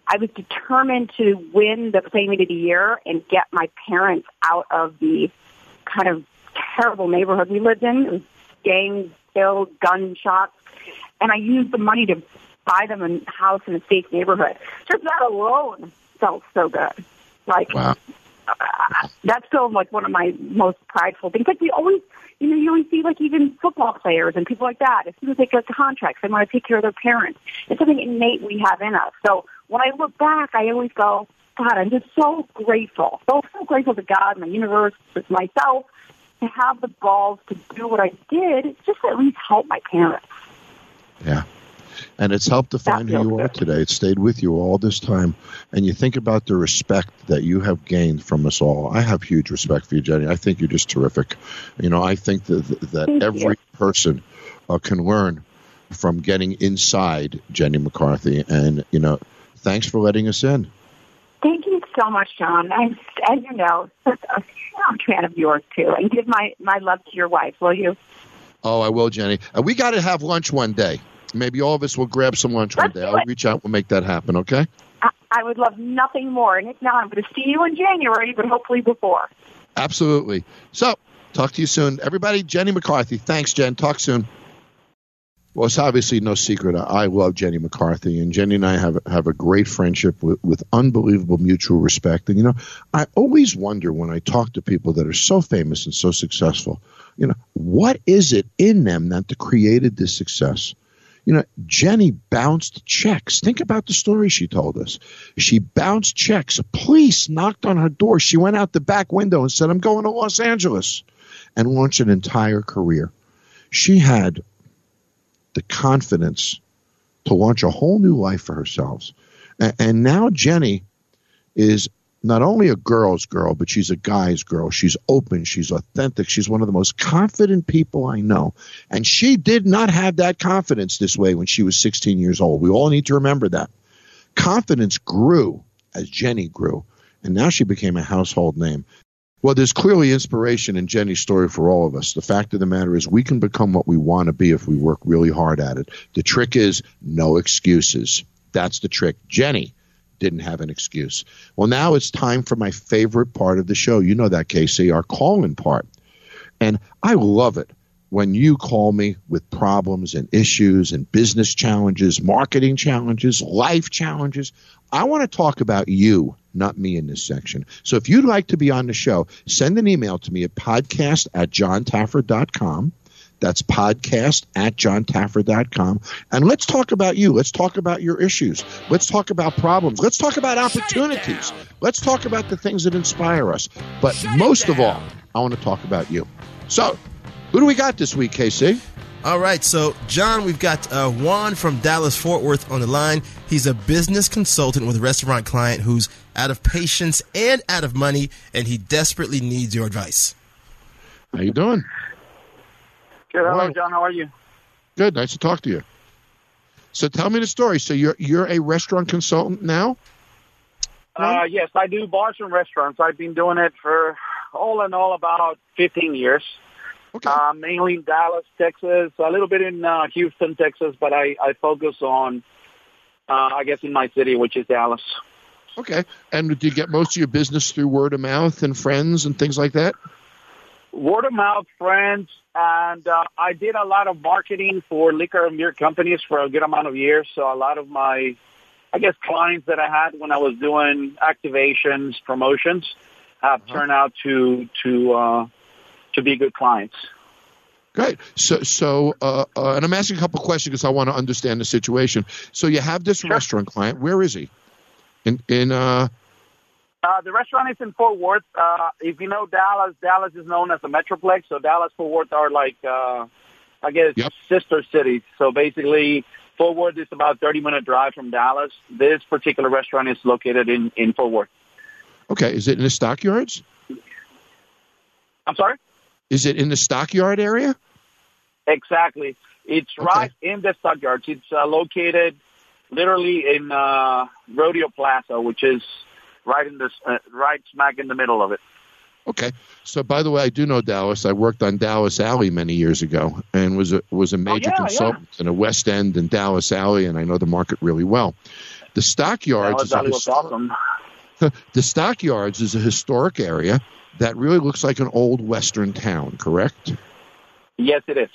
I was determined to win the Playmate of the Year and get my parents out of the kind of terrible neighborhood we lived in. It was gang filled, gunshots, and I used the money to buy them a house in a safe neighborhood. Just that alone felt so good. Like Wow. uh, that's still like one of my most prideful things. Like we always, you know, you always see like even football players and people like that. As soon as they get contracts, they want to take care of their parents. It's something innate we have in us. So when I look back, I always go, God, I'm just so grateful, so so grateful to God, my universe, with myself, to have the balls to do what I did, just to at least help my parents. Yeah. And it's helped define who you are today. It stayed with you all this time. And you think about the respect that you have gained from us all. I have huge respect for you, Jenny. I think you're just terrific. You know, I think that, that Thank every you. person uh, can learn from getting inside Jenny McCarthy. And, you know, thanks for letting us in. Thank you so much, John. I'm, as you know, such a fan of yours too. And give my my love to your wife, will you? Oh, I will, Jenny. And we got to have lunch one day. Maybe all of us will grab some lunch one Let's day. I'll it. reach out. We'll make that happen, okay? I, I would love nothing more. And if not, I'm going to see you in January, but hopefully before. Absolutely. So, talk to you soon. Everybody, Jenny McCarthy. Thanks, Jen. Talk soon. Well, it's obviously no secret. I I love Jenny McCarthy, and Jenny and I have have a great friendship with, with unbelievable mutual respect. And you know, I always wonder when I talk to people that are so famous and so successful, you know, what is it in them that created this success? You know, Jenny bounced checks. Think about the story she told us. She bounced checks. Police knocked on her door. She went out the back window and said, I'm going to Los Angeles and launched an entire career. She had the confidence to launch a whole new life for herself. And now Jenny is not only a girl's girl, but she's a guy's girl. She's open. She's authentic. She's one of the most confident people I know. And she did not have that confidence this way when she was 16 years old. We all need to remember that. Confidence grew as Jenny grew, and now she became a household name. Well, there's clearly inspiration in Jenny's story for all of us. The fact of the matter is, we can become what we want to be if we work really hard at it. The trick is no excuses. That's the trick. Jenny didn't have an excuse. Well, now it's time for my favorite part of the show. You know that, Casey, our call-in part. And I love it when you call me with problems and issues and business challenges, marketing challenges, life challenges. I want to talk about you, not me in this section. So if you'd like to be on the show, send an email to me at podcast at jontaffer.com. That's podcast at jontaffer.com. And let's talk about you. Let's talk about your issues. Let's talk about problems. Let's talk about opportunities. Let's talk about the things that inspire us. But most of all, I want to talk about you. So Who do we got this week, KC? All right, so John, we've got uh, Juan from Dallas Fort Worth on the line. He's a business consultant with a restaurant client who's out of patience and out of money, and he desperately needs your advice. How you doing? Good. Hello, John. How are you? Good. Nice to talk to you. So tell me the story. So you're you're a restaurant consultant now? Uh, yes, I do bars and restaurants. I've been doing it for all in all about 15 years. Okay. Uh, mainly in Dallas, Texas, a little bit in uh, Houston, Texas, but I, I focus on, uh, I guess, in my city, which is Dallas. Okay. And do you get most of your business through word of mouth and friends and things like that? Word of mouth, friends, and uh, I did a lot of marketing for liquor and beer companies for a good amount of years. So a lot of my, I guess, clients that I had when I was doing activations, promotions, have turned out to to uh, to be good clients. Great. So, so, uh, uh, and I'm asking a couple questions because I want to understand the situation. So, you have this restaurant client. Where is he? In, in, uh, Uh, the restaurant is in Fort Worth. Uh, if you know Dallas, Dallas is known as a metroplex. So Dallas, Fort Worth are like, uh, I guess, Yep. sister cities. So basically, Fort Worth is about 30 minute drive from Dallas. This particular restaurant is located in, in Fort Worth. okay. Is it in the stockyards? I'm sorry? Is it in the stockyard area? Exactly. It's Okay. right in the stockyards. It's uh, located literally in uh, Rodeo Plaza, which is right in this, uh, right smack in the middle of it. Okay. So, by the way, I do know Dallas. I worked on Dallas Alley many years ago and was a, was a major Oh, yeah, consultant in a West End and Dallas Alley, and I know the market really well. The stockyards Dallas is a Valley awesome. the stockyards is a historic area that really looks like an old western town. Correct? Yes, it is.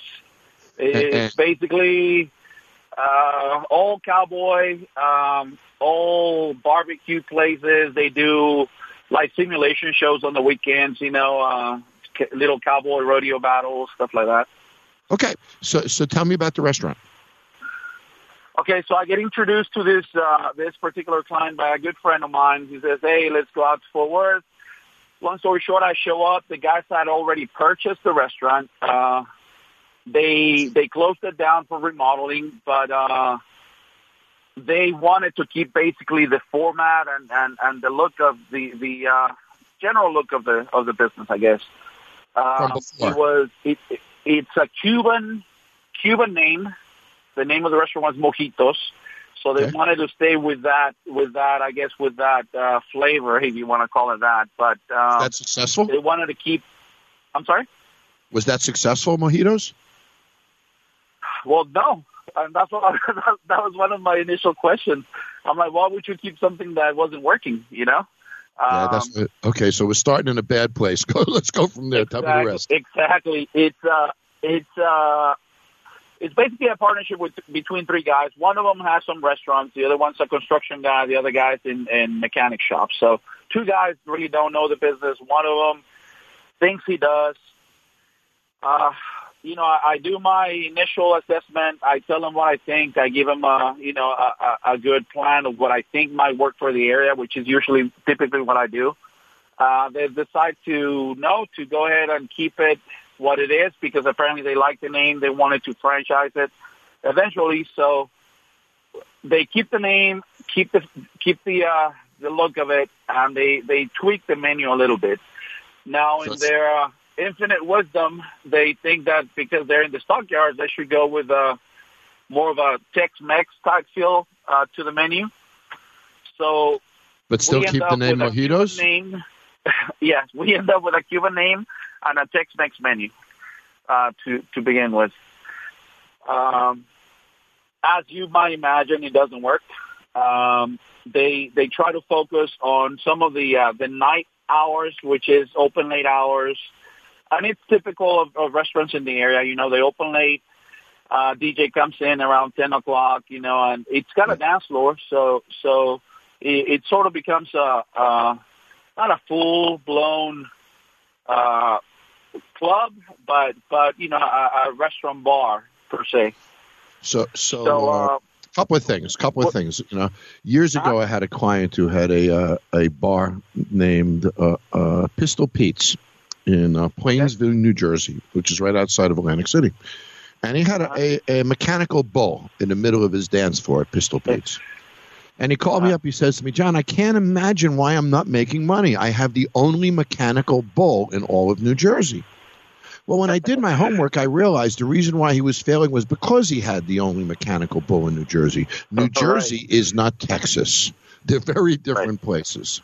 It's basically uh, all cowboy, um, all barbecue places. They do like simulation shows on the weekends. You know, uh, little cowboy rodeo battles, stuff like that. Okay. So, so tell me about the restaurant. Okay, so I get introduced to this uh, this particular client by a good friend of mine. He says, "Hey, let's go out to Fort Worth." Long story short, I show up. The guys had already purchased the restaurant. Uh, they they closed it down for remodeling, but uh, they wanted to keep basically the format and, and, and the look of the the uh, general look of the of the business, I guess. Uh, it was it, it, it's a Cuban Cuban name. The name of the restaurant was Mojitos. So they Okay. wanted to stay with that, with that, I guess, with that uh, flavor, if you want to call it that. But uh, That's successful. they wanted to keep. I'm sorry. Was that successful, mojitos? Well, no, and that's what that was one of my initial questions. I'm like, why would you keep something that wasn't working? You know. Yeah, Um, that's okay. So we're starting in a bad place. Go. Let's go from there. Tell me the rest. Exactly. It's uh, it's uh, it's basically a partnership with between three guys. One of them has some restaurants. The other one's a construction guy. The other guy's in in mechanic shops. So two guys really don't know the business. One of them thinks he does. Uh, you know, I, I do my initial assessment. I tell him what I think. I give him a, you know, a, a, a good plan of what I think might work for the area, which is usually typically what I do. Uh, they decide to no, to go ahead and keep it what it is because apparently they like the name. They wanted to franchise it eventually. So they keep the name, keep the, keep the, uh, the look of it, and they, they tweak the menu a little bit. Now So in their uh, infinite wisdom, they think that because they're in the stockyards, they should go with uh, more of a Tex-Mex type feel uh, to the menu. So But still keep the name mojitos. Name. yes, we end up with a Cuban name and a Tex-Mex menu uh, to to begin with. Um, as you might imagine, it doesn't work. Um, they they try to focus on some of the uh, the night hours, which is open late hours, and it's typical of, of restaurants in the area. You know, they open late. Uh, DJ comes in around ten o'clock. You know, and it's got a dance floor, so so it, it sort of becomes a, a not a full blown uh, club, but but you know a, a restaurant bar per se. So, so, So uh, uh, couple of things. Couple of What- things. You know, years ago, I had a client who had a uh, a bar named uh, uh, Pistol Pete's, in uh, Pleasantville, New Jersey, which is right outside of Atlantic City. And he had a, a, a mechanical bull in the middle of his dance floor at Pistol Pete's. And he called me up. He says to me, John, I can't imagine why I'm not making money. I have the only mechanical bull in all of New Jersey. Well, when I did my homework, I realized the reason why he was failing was because he had the only mechanical bull in New Jersey. New Jersey is not Texas. They're very different places.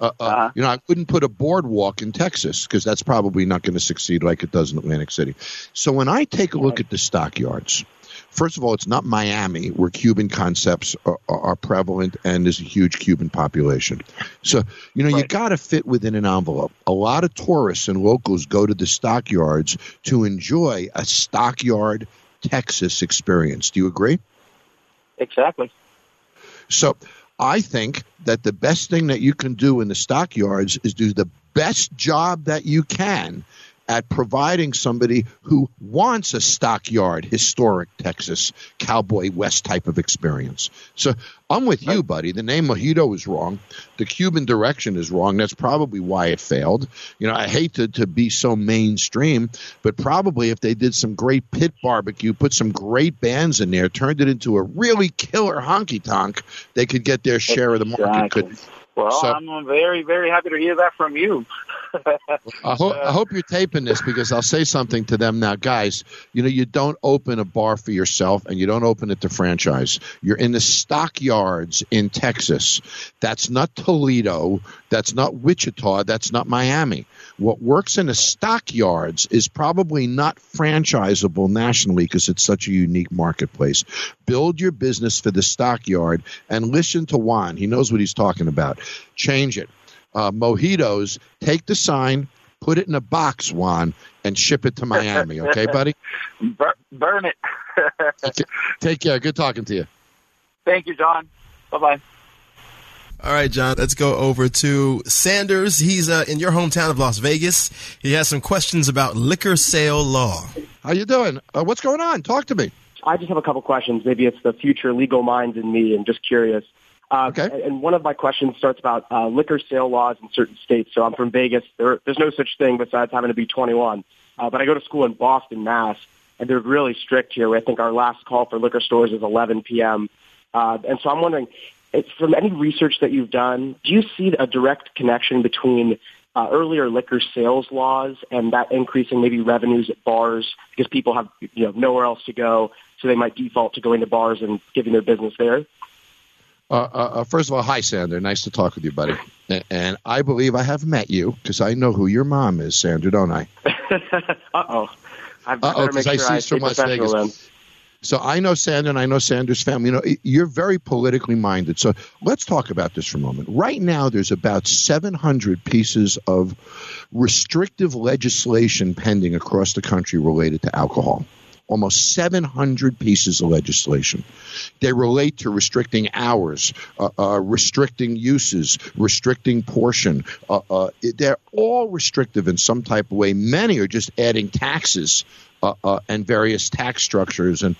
Uh, uh, you know, I wouldn't put a boardwalk in Texas because that's probably not going to succeed like it does in Atlantic City. So when I take a look at the stockyards, first of all, it's not Miami where Cuban concepts are, are prevalent and there's a huge Cuban population. So, you know, you got to fit within an envelope. A lot of tourists and locals go to the stockyards to enjoy a stockyard Texas experience. Do you agree? Exactly. So, I think that the best thing that you can do in the stockyards is do the best job that you can at providing somebody who wants a stockyard, historic Texas, cowboy West type of experience. So I'm with you, buddy. The name Mojito is wrong. The Cuban direction is wrong. That's probably why it failed. You know, I hate to, to be so mainstream, but probably if they did some great pit barbecue, put some great bands in there, turned it into a really killer honky tonk, they could get their share of the market. Could, well, so, I'm very, very happy to hear that from you. I, ho- I hope you're taping this because I'll say something to them now, guys. You know, you don't open a bar for yourself and you don't open it to franchise. You're in the stockyards in Texas. That's not Toledo. That's not Wichita. That's not Miami. What works in the stockyards is probably not franchisable nationally because it's such a unique marketplace. Build your business for the stockyard and listen to Juan. He knows what he's talking about. Change it. Uh, mojitos, take the sign, put it in a box, Juan, and ship it to Miami. Okay, buddy? Burn it. okay. Take care. Good talking to you. Thank you, John. Bye bye. All right, John, let's go over to Sanders. He's uh, in your hometown of Las Vegas. He has some questions about liquor sale law. How you doing? Uh, what's going on? Talk to me. I just have a couple questions. Maybe it's the future legal minds in me and just curious. Uh, okay. And one of my questions starts about uh, liquor sale laws in certain states. So I'm from Vegas. There, there's no such thing besides having to be 21. Uh, but I go to school in Boston, Mass, and they're really strict here. I think our last call for liquor stores is 11 p.m. Uh, and so I'm wondering, it's from any research that you've done, do you see a direct connection between uh, earlier liquor sales laws and that increasing maybe revenues at bars because people have you know nowhere else to go, so they might default to going to bars and giving their business there? Uh, uh, uh first of all, hi, Sander. Nice to talk with you, buddy. And I believe I have met you because I know who your mom is, Sander, don't I? uh oh. Uh oh, because I see so much Vegas. So I know Sander and I know Sander's family. You know, you're very politically minded. So let's talk about this for a moment. Right now, there's about 700 pieces of restrictive legislation pending across the country related to alcohol. Almost 700 pieces of legislation. They relate to restricting hours, uh, uh, restricting uses, restricting portion. Uh, uh they're all restrictive in some type of way. Many are just adding taxes uh, uh, and various tax structures and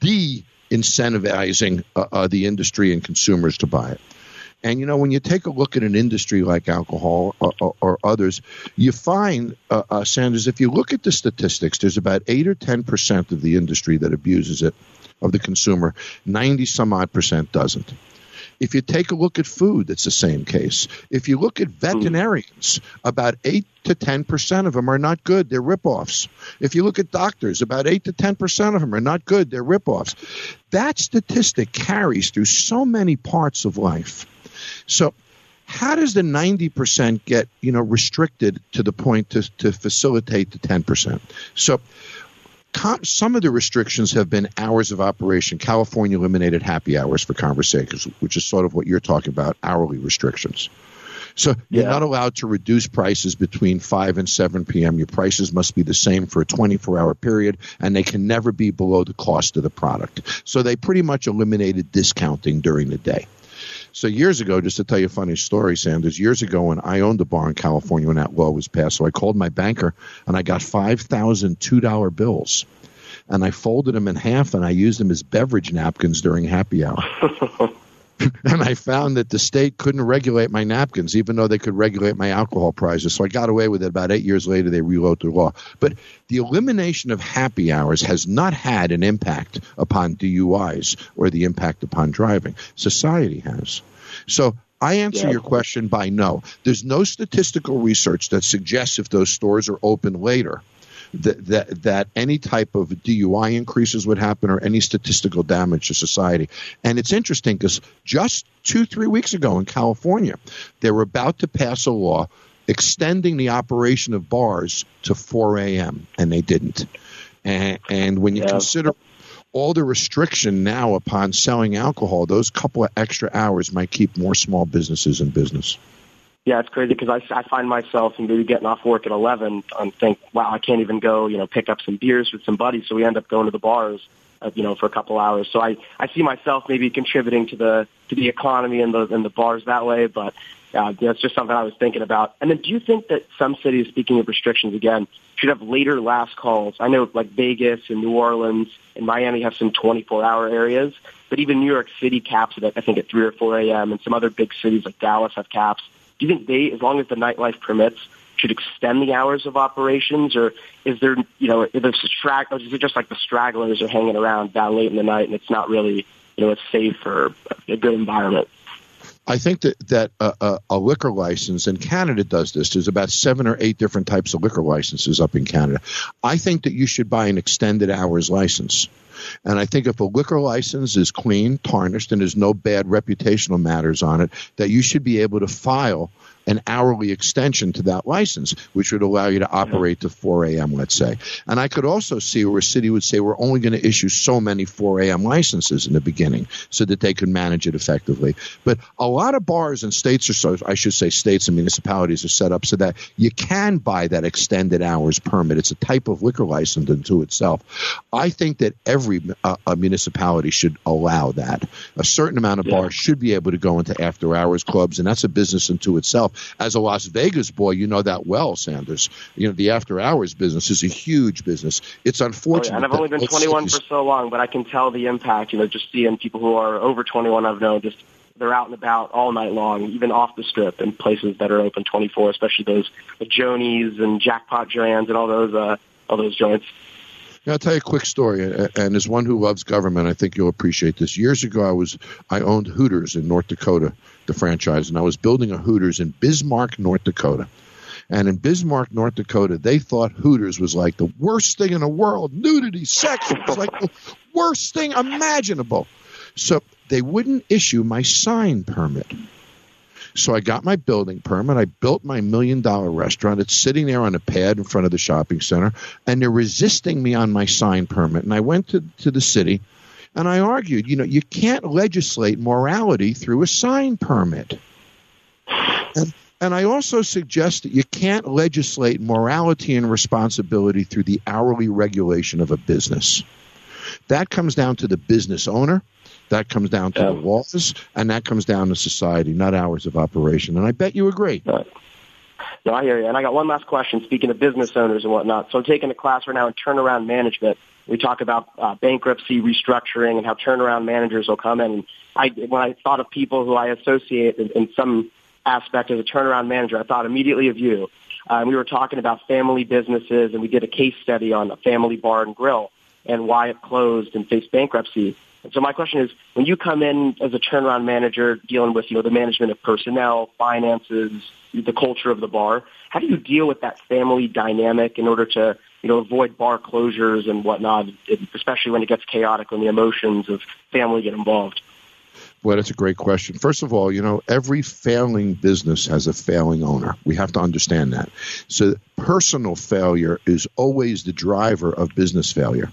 de incentivizing uh, uh, the industry and consumers to buy it. And you know, when you take a look at an industry like alcohol or, or, or others, you find, uh, uh, Sanders, if you look at the statistics, there's about eight or ten percent of the industry that abuses it, of the consumer. Ninety some odd percent doesn't. If you take a look at food, it's the same case. If you look at hmm. veterinarians, about 8 to 10% of them are not good. They're ripoffs. If you look at doctors, about 8 to 10% of them are not good. They're ripoffs. That statistic carries through so many parts of life. So, how does the 90% get you know restricted to the point to, to facilitate the 10% so some of the restrictions have been hours of operation. California eliminated happy hours for conversations, which is sort of what you're talking about, hourly restrictions. So you're yeah. not allowed to reduce prices between 5 and 7 p.m. Your prices must be the same for a 24 hour period, and they can never be below the cost of the product. So they pretty much eliminated discounting during the day. So years ago, just to tell you a funny story, Sanders, years ago when I owned a bar in California when that law was passed, so I called my banker and I got five thousand two dollar bills, and I folded them in half and I used them as beverage napkins during happy hour. and I found that the state couldn't regulate my napkins, even though they could regulate my alcohol prices. So I got away with it. About eight years later, they rewrote the law. But the elimination of happy hours has not had an impact upon DUIs or the impact upon driving. Society has. So I answer yeah. your question by no. There's no statistical research that suggests if those stores are open later that, that, that any type of DUI increases would happen or any statistical damage to society. And it's interesting because just two, three weeks ago in California, they were about to pass a law extending the operation of bars to 4 a.m., and they didn't. And, and when you yeah. consider all the restriction now upon selling alcohol, those couple of extra hours might keep more small businesses in business. Yeah, it's crazy because I, I find myself maybe getting off work at 11 and think, wow, I can't even go, you know, pick up some beers with some buddies. So we end up going to the bars, uh, you know, for a couple hours. So I, I see myself maybe contributing to the, to the economy and the, and the bars that way. But uh, that's just something I was thinking about. And then do you think that some cities, speaking of restrictions again, should have later last calls? I know like Vegas and New Orleans and Miami have some 24 hour areas, but even New York City caps it, I think, at 3 or 4 a.m. and some other big cities like Dallas have caps do you think they, as long as the nightlife permits, should extend the hours of operations, or is there, you know, is, there strag- or is it just like the stragglers are hanging around down late in the night and it's not really, you know, a safe or a good environment? I think that that a, liquor license in Canada does this. There's about seven or eight different types of liquor licenses up in Canada. I think that you should buy an extended hours license. And I think if a liquor license is clean, tarnished, and there's no bad reputational matters on it, that you should be able to file an hourly extension to that license, which would allow you to operate to 4 a.m., let's say. And I could also see where a city would say, we're only going to issue so many 4 a.m. licenses in the beginning so that they could manage it effectively. But a lot of bars and states are so, I should say, states and municipalities are set up so that you can buy that extended hours permit. It's a type of liquor license unto itself. I think that every uh, municipality should allow that. A certain amount of yeah. bars should be able to go into after hours clubs, and that's a business unto itself as a Las Vegas boy, you know that well, Sanders. You know the after hours business is a huge business. It's unfortunate. Oh, yeah. And I've only been 21 cities... for so long, but I can tell the impact. You know, just seeing people who are over 21, I've known just they're out and about all night long, even off the strip in places that are open 24, especially those the Jonies and Jackpot Joanies and all those uh, all those joints. Yeah, I'll tell you a quick story, and as one who loves government, I think you'll appreciate this. Years ago, I was I owned Hooters in North Dakota, the franchise, and I was building a Hooters in Bismarck, North Dakota. And in Bismarck, North Dakota, they thought Hooters was like the worst thing in the world. Nudity, sex, it was like the worst thing imaginable. So they wouldn't issue my sign permit. So I got my building permit. I built my million dollar restaurant. It's sitting there on a pad in front of the shopping center, and they're resisting me on my sign permit. And I went to, to the city and I argued, you know, you can't legislate morality through a sign permit. And, and I also suggest that you can't legislate morality and responsibility through the hourly regulation of a business. That comes down to the business owner that comes down to yeah. the laws, and that comes down to society, not hours of operation. And I bet you agree. Right. No, I hear you. And I got one last question. Speaking of business owners and whatnot, so I'm taking a class right now in turnaround management. We talk about uh, bankruptcy, restructuring, and how turnaround managers will come in. And I, when I thought of people who I associate in, in some aspect as a turnaround manager, I thought immediately of you. Uh, we were talking about family businesses, and we did a case study on a family bar and grill and why it closed and faced bankruptcy. And so my question is, when you come in as a turnaround manager dealing with, you know, the management of personnel, finances, the culture of the bar, how do you deal with that family dynamic in order to, you know, avoid bar closures and whatnot, especially when it gets chaotic when the emotions of family get involved? Well, that's a great question. First of all, you know, every failing business has a failing owner. We have to understand that. So personal failure is always the driver of business failure.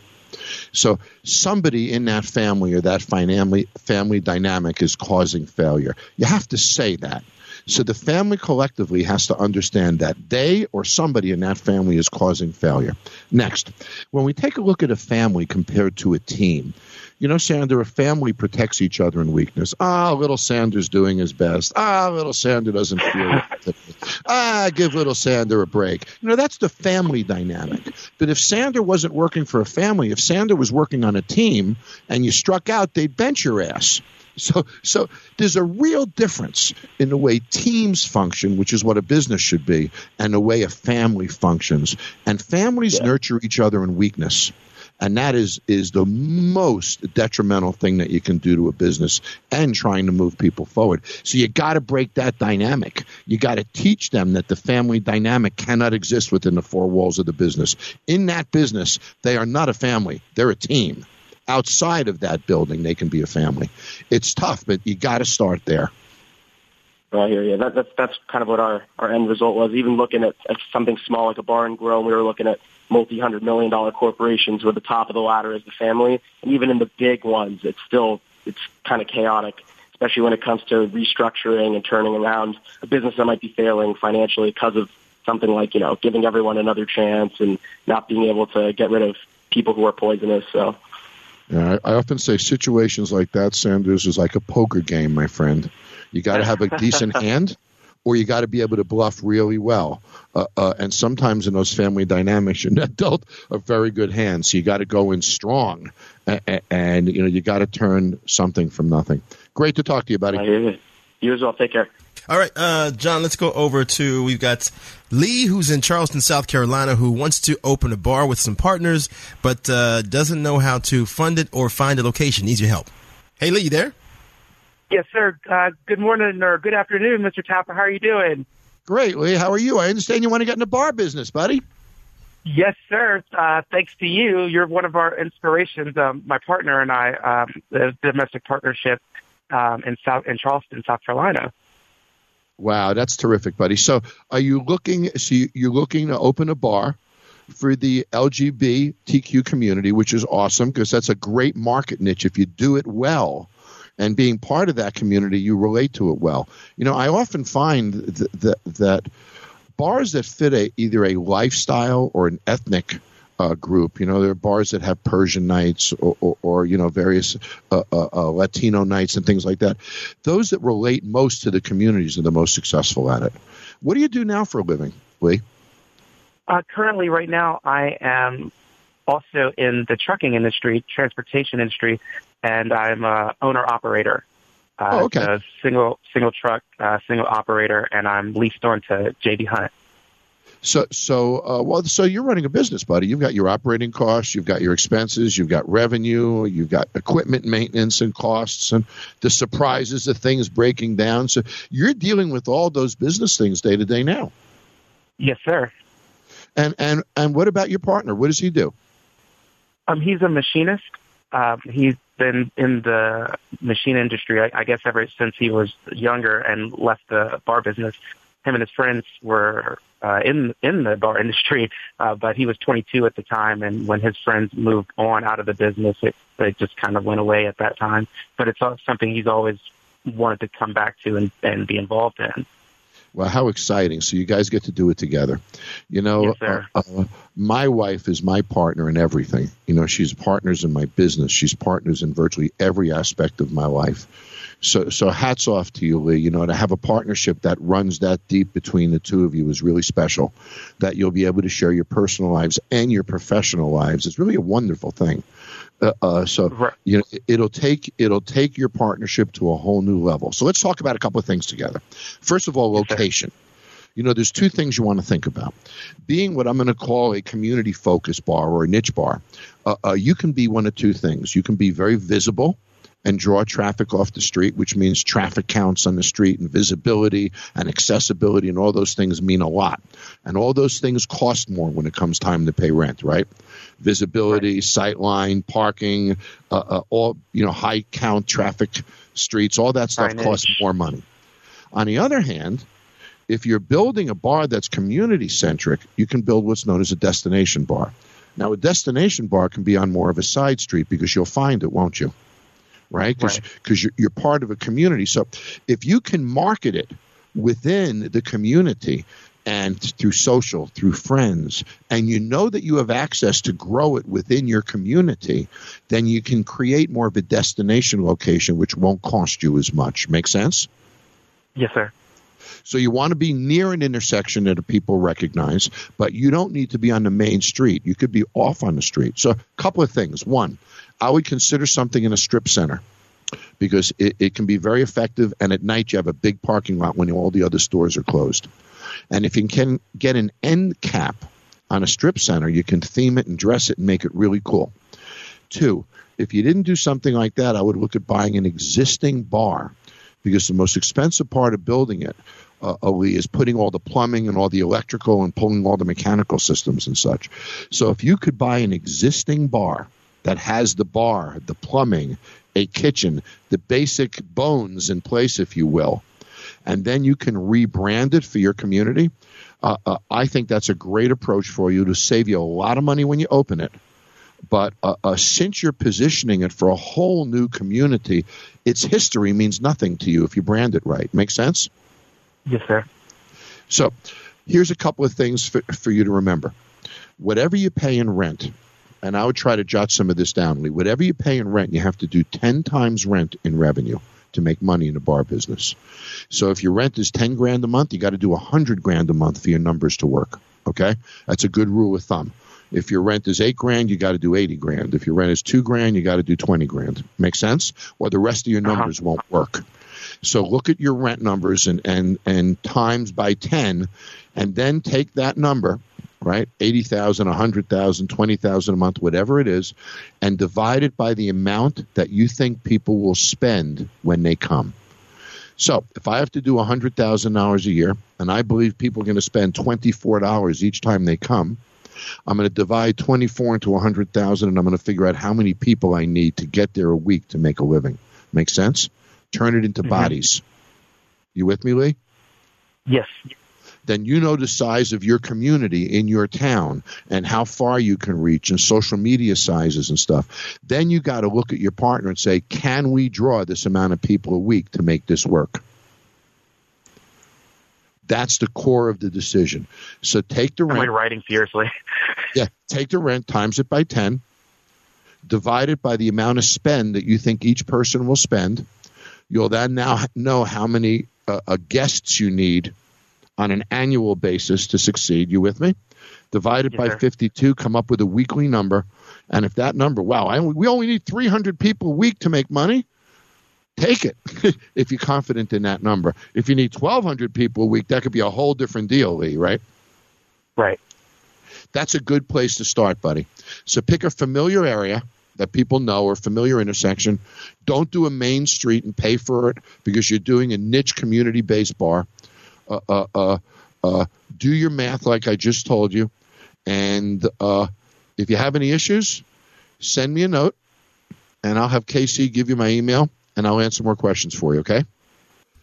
So somebody in that family or that family family dynamic is causing failure. You have to say that. So the family collectively has to understand that they or somebody in that family is causing failure. Next, when we take a look at a family compared to a team, you know, Sander, a family protects each other in weakness. Ah, little Sander's doing his best. Ah, little Sander doesn't feel it. Ah, give little Sander a break. You know, that's the family dynamic. But if Sander wasn't working for a family, if Sander was working on a team and you struck out, they'd bench your ass. So, so there's a real difference in the way teams function, which is what a business should be, and the way a family functions. And families Yeah. nurture each other in weakness. And that is, is the most detrimental thing that you can do to a business and trying to move people forward. So you got to break that dynamic. You got to teach them that the family dynamic cannot exist within the four walls of the business. In that business, they are not a family, they're a team outside of that building, they can be a family. It's tough, but you got to start there. I hear you. That, that's that's kind of what our, our end result was. Even looking at, at something small like a bar and grill, we were looking at multi-hundred million dollar corporations where the top of the ladder is the family. And even in the big ones, it's still it's kind of chaotic, especially when it comes to restructuring and turning around a business that might be failing financially because of something like you know giving everyone another chance and not being able to get rid of people who are poisonous. So I, I often say situations like that, Sanders, is like a poker game, my friend. You got to have a decent hand, or you got to be able to bluff really well. Uh, uh, and sometimes in those family dynamics, you're not dealt a very good hand, so you got to go in strong, and, and you know you got to turn something from nothing. Great to talk to you, buddy. I hear you. You as well. Take care. All right, uh, John, let's go over to we've got Lee, who's in Charleston, South Carolina, who wants to open a bar with some partners, but uh, doesn't know how to fund it or find a location. Needs your help. Hey, Lee, you there? Yes, sir. Uh, good morning or good afternoon, Mr. Taffer. How are you doing? Great, Lee. How are you? I understand you want to get in the bar business, buddy. Yes, sir. Uh, thanks to you, you're one of our inspirations. Um, my partner and I, um, the domestic partnership um, in South in Charleston, South Carolina. Wow, that's terrific, buddy. So, are you looking? So you- you're looking to open a bar for the LGBTQ community, which is awesome because that's a great market niche. If you do it well, and being part of that community, you relate to it well. You know, I often find th- th- that bars that fit a either a lifestyle or an ethnic uh, group. You know, there are bars that have Persian nights or, or, or you know various uh, uh, uh, Latino nights and things like that. Those that relate most to the communities are the most successful at it. What do you do now for a living, Lee? Uh, currently, right now, I am also in the trucking industry, transportation industry, and I'm a owner operator. Uh, Oh, okay. single single truck, uh, single operator, and I'm leased on to JB Hunt. So, so uh, well, so you're running a business, buddy. You've got your operating costs, you've got your expenses, you've got revenue, you've got equipment maintenance and costs, and the surprises of things breaking down. So you're dealing with all those business things day to day now. Yes, sir. And and and what about your partner? What does he do? Um, he's a machinist. Um, he's been in the machine industry, I, I guess, ever since he was younger and left the bar business. Him and his friends were uh, in in the bar industry, uh, but he was 22 at the time, and when his friends moved on out of the business, it, it just kind of went away at that time. But it's something he's always wanted to come back to and, and be involved in. Well, how exciting! So you guys get to do it together. You know, Yes, uh, uh, my wife is my partner in everything. You know, she's partners in my business. She's partners in virtually every aspect of my life. So, so hats off to you, Lee. You know, to have a partnership that runs that deep between the two of you is really special. That you'll be able to share your personal lives and your professional lives is really a wonderful thing. Uh, uh, so Right. you know it- it'll take it'll take your partnership to a whole new level. So let's talk about a couple of things together. First of all, location. You know, there's two things you want to think about. Being what I'm going to call a community focused bar or a niche bar, uh, uh, you can be one of two things. You can be very visible and draw traffic off the street, which means traffic counts on the street and visibility and accessibility and all those things mean a lot. And all those things cost more when it comes time to pay rent, right? Visibility, sightline, parking, uh, uh, all you know, high count traffic streets, all that stuff Signage. costs more money. On the other hand, if you're building a bar that's community centric, you can build what's known as a destination bar. Now, a destination bar can be on more of a side street because you'll find it, won't you? Right? Because Right. you're, you're part of a community. So if you can market it within the community and through social, through friends, and you know that you have access to grow it within your community, then you can create more of a destination location which won't cost you as much. Make sense? Yes, sir. So you want to be near an intersection that people recognize, but you don't need to be on the main street. You could be off on the street. So a couple of things. One, I would consider something in a strip center because it, it can be very effective. And at night, you have a big parking lot when all the other stores are closed. And if you can get an end cap on a strip center, you can theme it and dress it and make it really cool. Two, if you didn't do something like that, I would look at buying an existing bar because the most expensive part of building it, uh, Ali, is putting all the plumbing and all the electrical and pulling all the mechanical systems and such. So if you could buy an existing bar that has the bar, the plumbing, a kitchen, the basic bones in place, if you will, and then you can rebrand it for your community. Uh, uh, I think that's a great approach for you to save you a lot of money when you open it. But uh, uh since you're positioning it for a whole new community, its history means nothing to you if you brand it right. Make sense? Yes, sir. So here's a couple of things for, for you to remember. Whatever you pay in rent, and I would try to jot some of this down, Lee. Whatever you pay in rent, you have to do 10 times rent in revenue to make money in the bar business. So if your rent is 10 grand a month, you got to do a 100 grand a month for your numbers to work. Okay? That's a good rule of thumb. If your rent is 8 grand, you got to do 80 grand. If your rent is 2 grand, you got to do 20 grand. Make sense? Or the rest of your uh-huh. numbers uh-huh. won't work. So look at your rent numbers and, and, and times by 10 and then take that number right? 80,000, 100,000, 20,000 a month, whatever it is, and divide it by the amount that you think people will spend when they come. So if I have to do $100,000 a year, and I believe people are going to spend $24 each time they come, I'm going to divide 24 into 100,000 and I'm going to figure out how many people I need to get there a week to make a living. Make sense? Turn it into mm-hmm. bodies. You with me, Lee? Yes then you know the size of your community in your town and how far you can reach and social media sizes and stuff. Then you got to look at your partner and say, can we draw this amount of people a week to make this work? That's the core of the decision. So take the rent. Am I writing fiercely? yeah, take the rent, times it by 10, divide it by the amount of spend that you think each person will spend. You'll then now know how many uh, uh, guests you need on an annual basis to succeed. You with me? Divide Divided by 52, come up with a weekly number. And if that number, wow, I, we only need 300 people a week to make money, take it if you're confident in that number. If you need 1,200 people a week, that could be a whole different deal, Lee, right? Right. That's a good place to start, buddy. So pick a familiar area that people know or familiar intersection. Don't do a main street and pay for it because you're doing a niche community based bar. Uh, uh, uh, uh, do your math like I just told you. And uh, if you have any issues, send me a note and I'll have KC give you my email and I'll answer more questions for you, okay?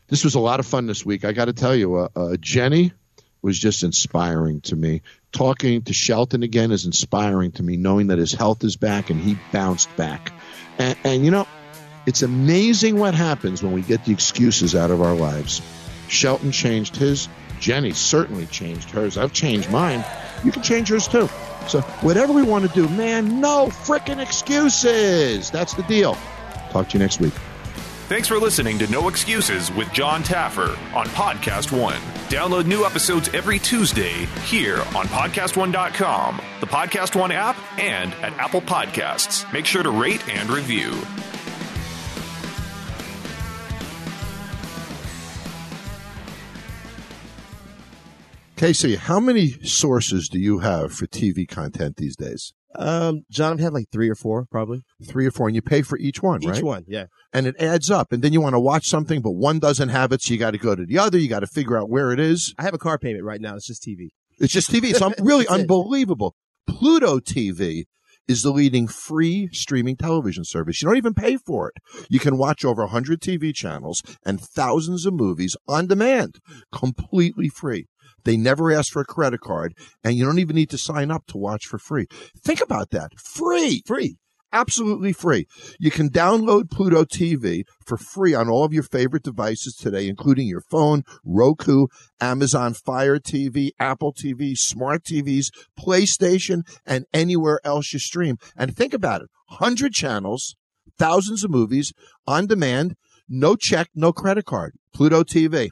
This was a lot of fun this week. I got to tell you, uh, uh, Jenny was just inspiring to me. Talking to Shelton again is inspiring to me, knowing that his health is back and he bounced back. And, and you know, it's amazing what happens when we get the excuses out of our lives. Shelton changed his. Jenny certainly changed hers. I've changed mine. You can change yours too. So, whatever we want to do, man, no freaking excuses. That's the deal. Talk to you next week. Thanks for listening to No Excuses with Jon Taffer on Podcast One. Download new episodes every Tuesday here on PodcastOne.com, the Podcast One app, and at Apple Podcasts. Make sure to rate and review. Casey, how many sources do you have for TV content these days? Um, Jon, I've had like three or four, probably three or four, and you pay for each one, each right? Each one, yeah. And it adds up, and then you want to watch something, but one doesn't have it, so you got to go to the other. You got to figure out where it is. I have a car payment right now. It's just TV. It's just TV. It's really unbelievable. Pluto TV is the leading free streaming television service. You don't even pay for it. You can watch over 100 TV channels and thousands of movies on demand, completely free. They never ask for a credit card, and you don't even need to sign up to watch for free. Think about that. Free. Free. Absolutely free. You can download Pluto TV for free on all of your favorite devices today, including your phone, Roku, Amazon Fire TV, Apple TV, smart TVs, PlayStation, and anywhere else you stream. And think about it 100 channels, thousands of movies on demand, no check, no credit card. Pluto TV.